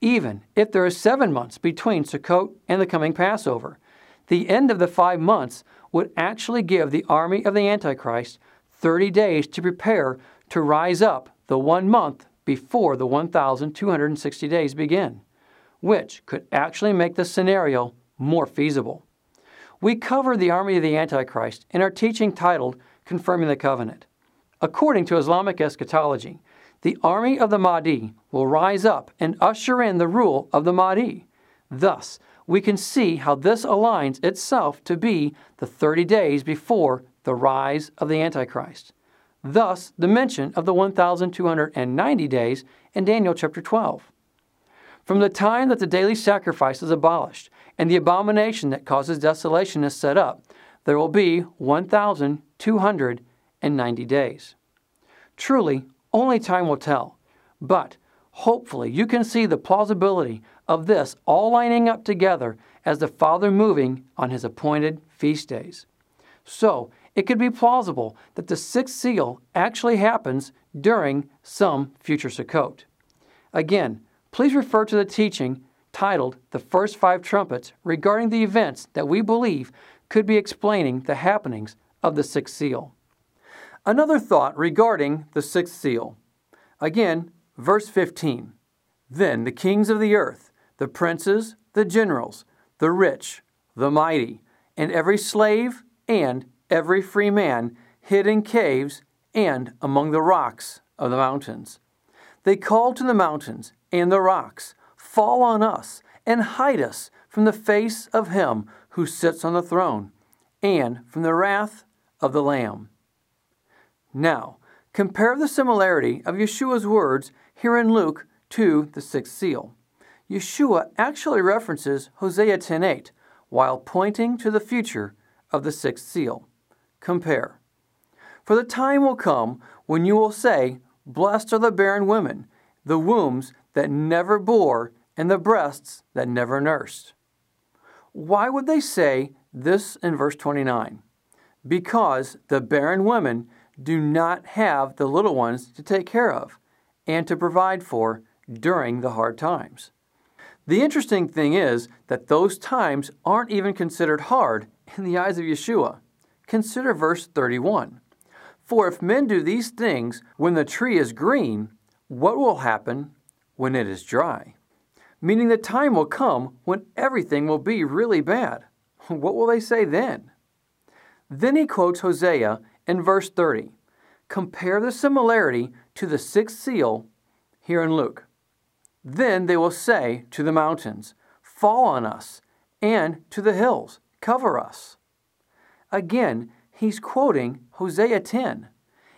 Even if there is seven months between Sukkot and the coming Passover, the end of the five months would actually give the army of the Antichrist 30 days to prepare to rise up the one month before the 1,260 days begin, which could actually make the scenario more feasible. We cover the army of the Antichrist in our teaching titled Confirming the Covenant. According to Islamic eschatology, the army of the Mahdi will rise up and usher in the rule of the Mahdi. Thus, we can see how this aligns itself to be the 30 days before the rise of the Antichrist. Thus, the mention of the 1,290 days in Daniel chapter 12. From the time that the daily sacrifice is abolished and the abomination that causes desolation is set up, there will be 1,290 days. Truly, only time will tell, but hopefully you can see the plausibility of this all lining up together as the Father moving on his appointed feast days. So, it could be plausible that the sixth seal actually happens during some future Sukkot. Again, please refer to the teaching titled The First Five Trumpets regarding the events that we believe could be explaining the happenings of the sixth seal. Another thought regarding the sixth seal. Again, verse 15. Then the kings of the earth, the princes, the generals, the rich, the mighty, and every slave and every free man hid in caves and among the rocks of the mountains. They called to the mountains and the rocks, Fall on us and hide us from the face of him who sits on the throne and from the wrath of the Lamb. Now, compare the similarity of Yeshua's words here in Luke to the sixth seal. Yeshua actually references Hosea 10:8 while pointing to the future of the sixth seal. Compare. For the time will come when you will say, Blessed are the barren women, the wombs that never bore, and the breasts that never nursed. Why would they say this in verse 29? Because the barren women do not have the little ones to take care of and to provide for during the hard times. The interesting thing is that those times aren't even considered hard in the eyes of Yeshua. Consider verse 31. For if men do these things when the tree is green, what will happen when it is dry? Meaning the time will come when everything will be really bad. What will they say then? Then he quotes Hosea in verse 30. Compare the similarity to the sixth seal here in Luke. Then they will say to the mountains, Fall on us, and to the hills, cover us. Again, he's quoting Hosea 10.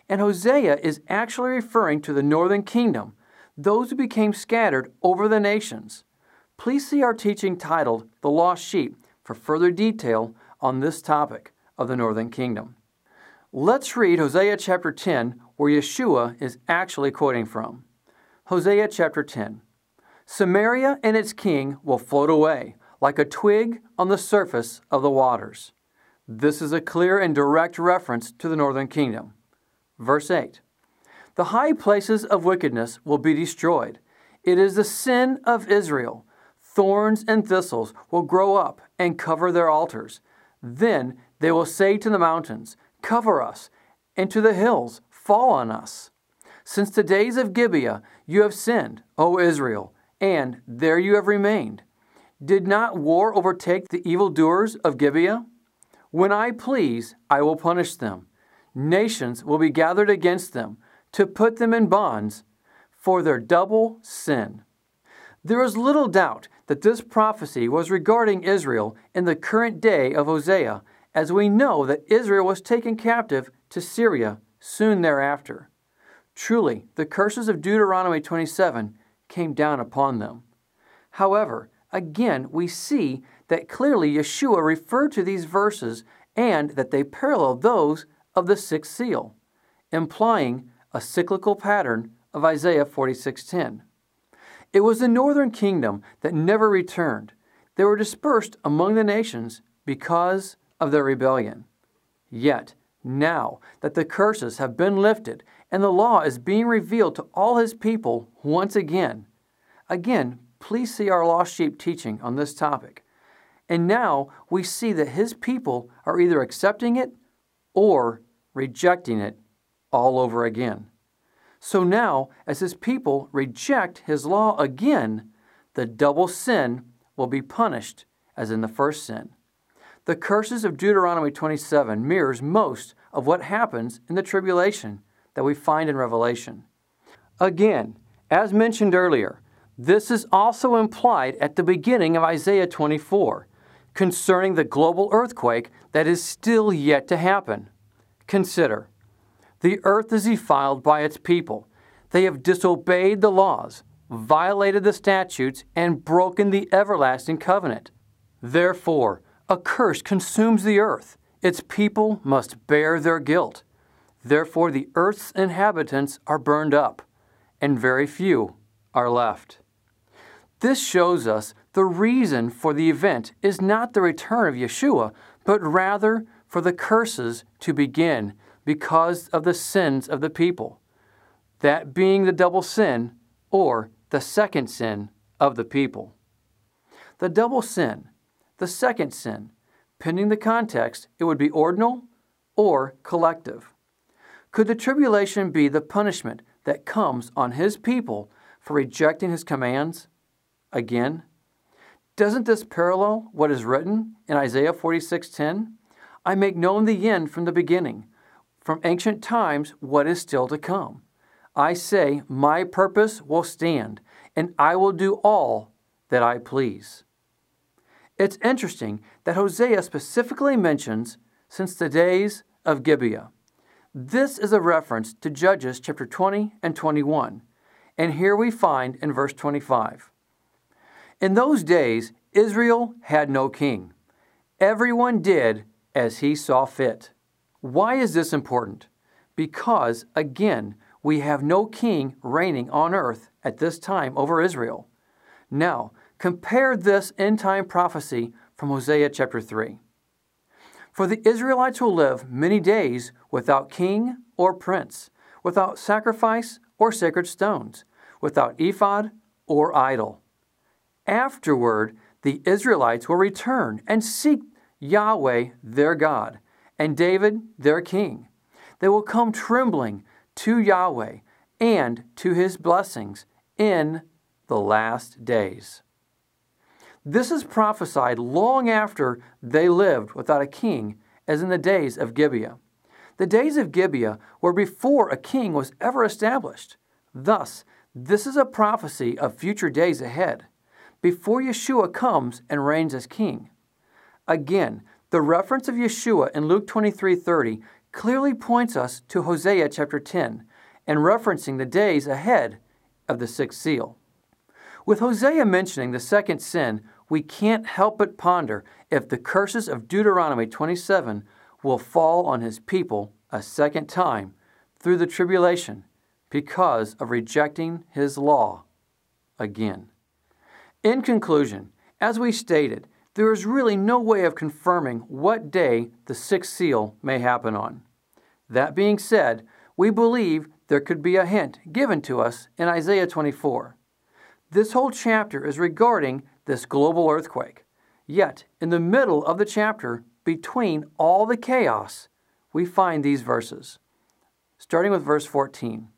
And Hosea is actually referring to the northern kingdom, those who became scattered over the nations. Please see our teaching titled The Lost Sheep for further detail on this topic of the northern kingdom. Let's read Hosea chapter 10, where Yeshua is actually quoting from. Hosea chapter 10. Samaria and its king will float away like a twig on the surface of the waters. This is a clear and direct reference to the northern kingdom. Verse 8 The high places of wickedness will be destroyed. It is the sin of Israel. Thorns and thistles will grow up and cover their altars. Then they will say to the mountains, Cover us, and to the hills, Fall on us. Since the days of Gibeah you have sinned, O Israel and there you have remained. Did not war overtake the evildoers of Gibeah? When I please, I will punish them. Nations will be gathered against them to put them in bonds for their double sin. There is little doubt that this prophecy was regarding Israel in the current day of Hosea, as we know that Israel was taken captive to Syria soon thereafter. Truly, the curses of Deuteronomy 27 came down upon them. However, again, we see that clearly Yeshua referred to these verses and that they parallel those of the sixth seal, implying a cyclical pattern of Isaiah 46:10. It was the northern kingdom that never returned. They were dispersed among the nations because of their rebellion. Yet, now that the curses have been lifted and the law is being revealed to all his people once again. Again, please see our lost sheep teaching on this topic. And now we see that his people are either accepting it or rejecting it all over again. So now, as his people reject his law again, the double sin will be punished as in the first sin. The curses of Deuteronomy 27 mirrors most of what happens in the tribulation that we find in Revelation. Again, as mentioned earlier, this is also implied at the beginning of Isaiah 24 concerning the global earthquake that is still yet to happen. Consider the earth is defiled by its people. They have disobeyed the laws, violated the statutes, and broken the everlasting covenant. Therefore, a curse consumes the earth. Its people must bear their guilt. Therefore, the earth's inhabitants are burned up, and very few are left. This shows us the reason for the event is not the return of Yeshua, but rather for the curses to begin because of the sins of the people, that being the double sin or the second sin of the people. The double sin, the second sin, Pending the context, it would be ordinal or collective. Could the tribulation be the punishment that comes on his people for rejecting his commands? Again, doesn't this parallel what is written in Isaiah 46:10? I make known the end from the beginning, from ancient times what is still to come. I say, my purpose will stand, and I will do all that I please. It's interesting that Hosea specifically mentions since the days of Gibeah. This is a reference to Judges chapter 20 and 21. And here we find in verse 25 In those days, Israel had no king. Everyone did as he saw fit. Why is this important? Because, again, we have no king reigning on earth at this time over Israel. Now, compare this end time prophecy from Hosea chapter 3. For the Israelites will live many days without king or prince, without sacrifice or sacred stones, without ephod or idol. Afterward, the Israelites will return and seek Yahweh their God and David their king. They will come trembling to Yahweh and to his blessings in the last days. This is prophesied long after they lived without a king, as in the days of Gibeah. The days of Gibeah were before a king was ever established. Thus, this is a prophecy of future days ahead, before Yeshua comes and reigns as king. Again, the reference of Yeshua in Luke 23:30 clearly points us to Hosea chapter 10 and referencing the days ahead of the sixth seal. With Hosea mentioning the second sin, we can't help but ponder if the curses of Deuteronomy 27 will fall on his people a second time through the tribulation because of rejecting his law again. In conclusion, as we stated, there is really no way of confirming what day the sixth seal may happen on. That being said, we believe there could be a hint given to us in Isaiah 24. This whole chapter is regarding this global earthquake. Yet, in the middle of the chapter, between all the chaos, we find these verses. Starting with verse 14.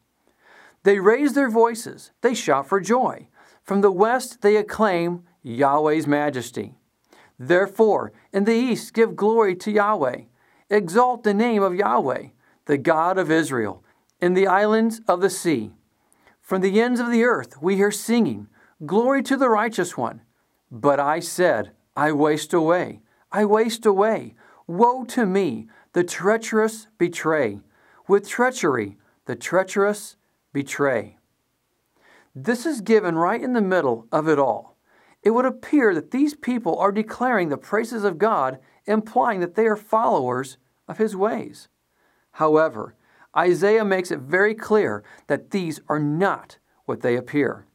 They raise their voices, they shout for joy. From the west they acclaim Yahweh's majesty. Therefore, in the east give glory to Yahweh. Exalt the name of Yahweh, the God of Israel, in the islands of the sea. From the ends of the earth we hear singing, Glory to the righteous one. But I said, I waste away, I waste away. Woe to me, the treacherous betray. With treachery, the treacherous betray. This is given right in the middle of it all. It would appear that these people are declaring the praises of God, implying that they are followers of His ways. However, Isaiah makes it very clear that these are not what they appear.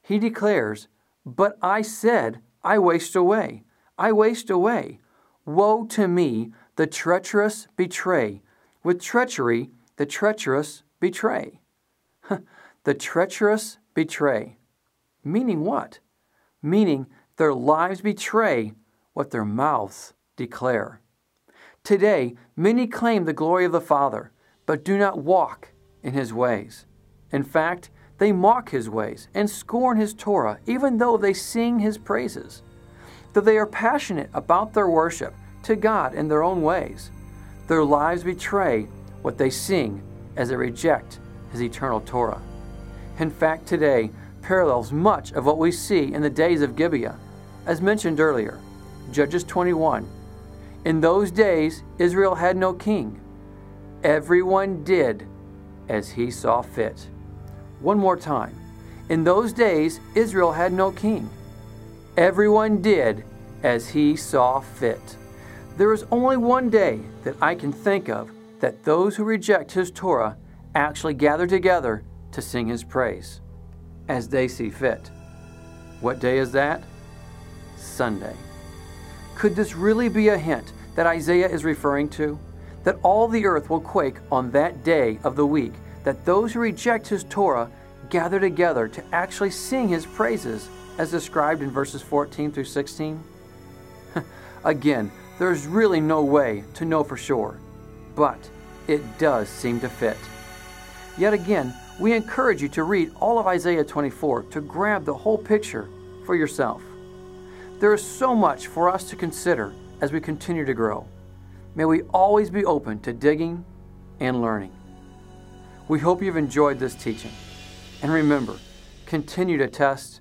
He declares, But I said, I waste away, I waste away. Woe to me, the treacherous betray. With treachery, the treacherous betray. the treacherous betray. Meaning what? Meaning their lives betray what their mouths declare. Today, many claim the glory of the Father, but do not walk in his ways. In fact, they mock his ways and scorn his Torah, even though they sing his praises. Though they are passionate about their worship to God in their own ways, their lives betray what they sing as they reject his eternal Torah. In fact, today parallels much of what we see in the days of Gibeah, as mentioned earlier. Judges 21. In those days, Israel had no king. Everyone did as he saw fit. One more time. In those days, Israel had no king. Everyone did as he saw fit. There is only one day that I can think of that those who reject his Torah actually gather together to sing his praise as they see fit. What day is that? Sunday. Could this really be a hint that Isaiah is referring to? That all the earth will quake on that day of the week that those who reject his Torah gather together to actually sing his praises as described in verses 14 through 16? Again, There's really no way to know for sure, but it does seem to fit. Yet again, we encourage you to read all of Isaiah 24 to grab the whole picture for yourself. There is so much for us to consider as we continue to grow. May we always be open to digging and learning. We hope you've enjoyed this teaching. And remember, continue to test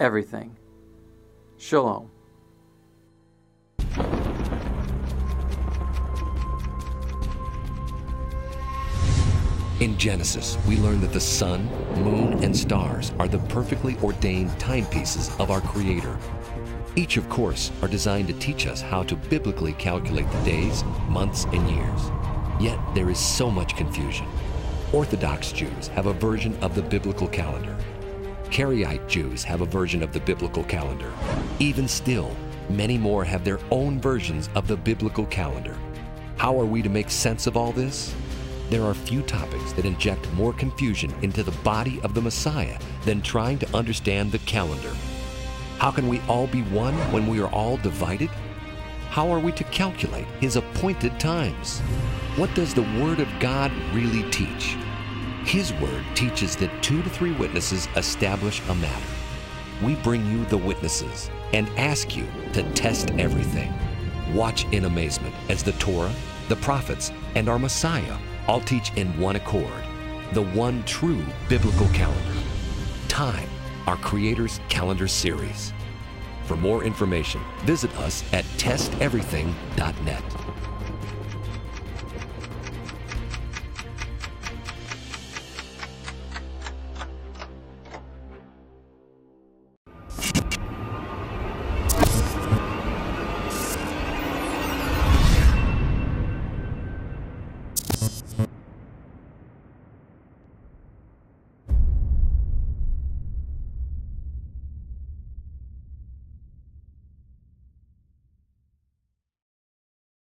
everything. Shalom. Genesis, we learn that the sun, moon, and stars are the perfectly ordained timepieces of our Creator. Each, of course, are designed to teach us how to biblically calculate the days, months, and years. Yet there is so much confusion. Orthodox Jews have a version of the biblical calendar. Karaite Jews have a version of the biblical calendar. Even still, many more have their own versions of the biblical calendar. How are we to make sense of all this? There are few topics that inject more confusion into the body of the Messiah than trying to understand the calendar. How can we all be one when we are all divided? How are we to calculate His appointed times? What does the Word of God really teach? His Word teaches that two to three witnesses establish a matter. We bring you the witnesses and ask you to test everything. Watch in amazement as the Torah, the prophets, and our Messiah all teach in one accord the one true biblical calendar. Time, our Creator's calendar series. For more information, visit us at testeverything.net.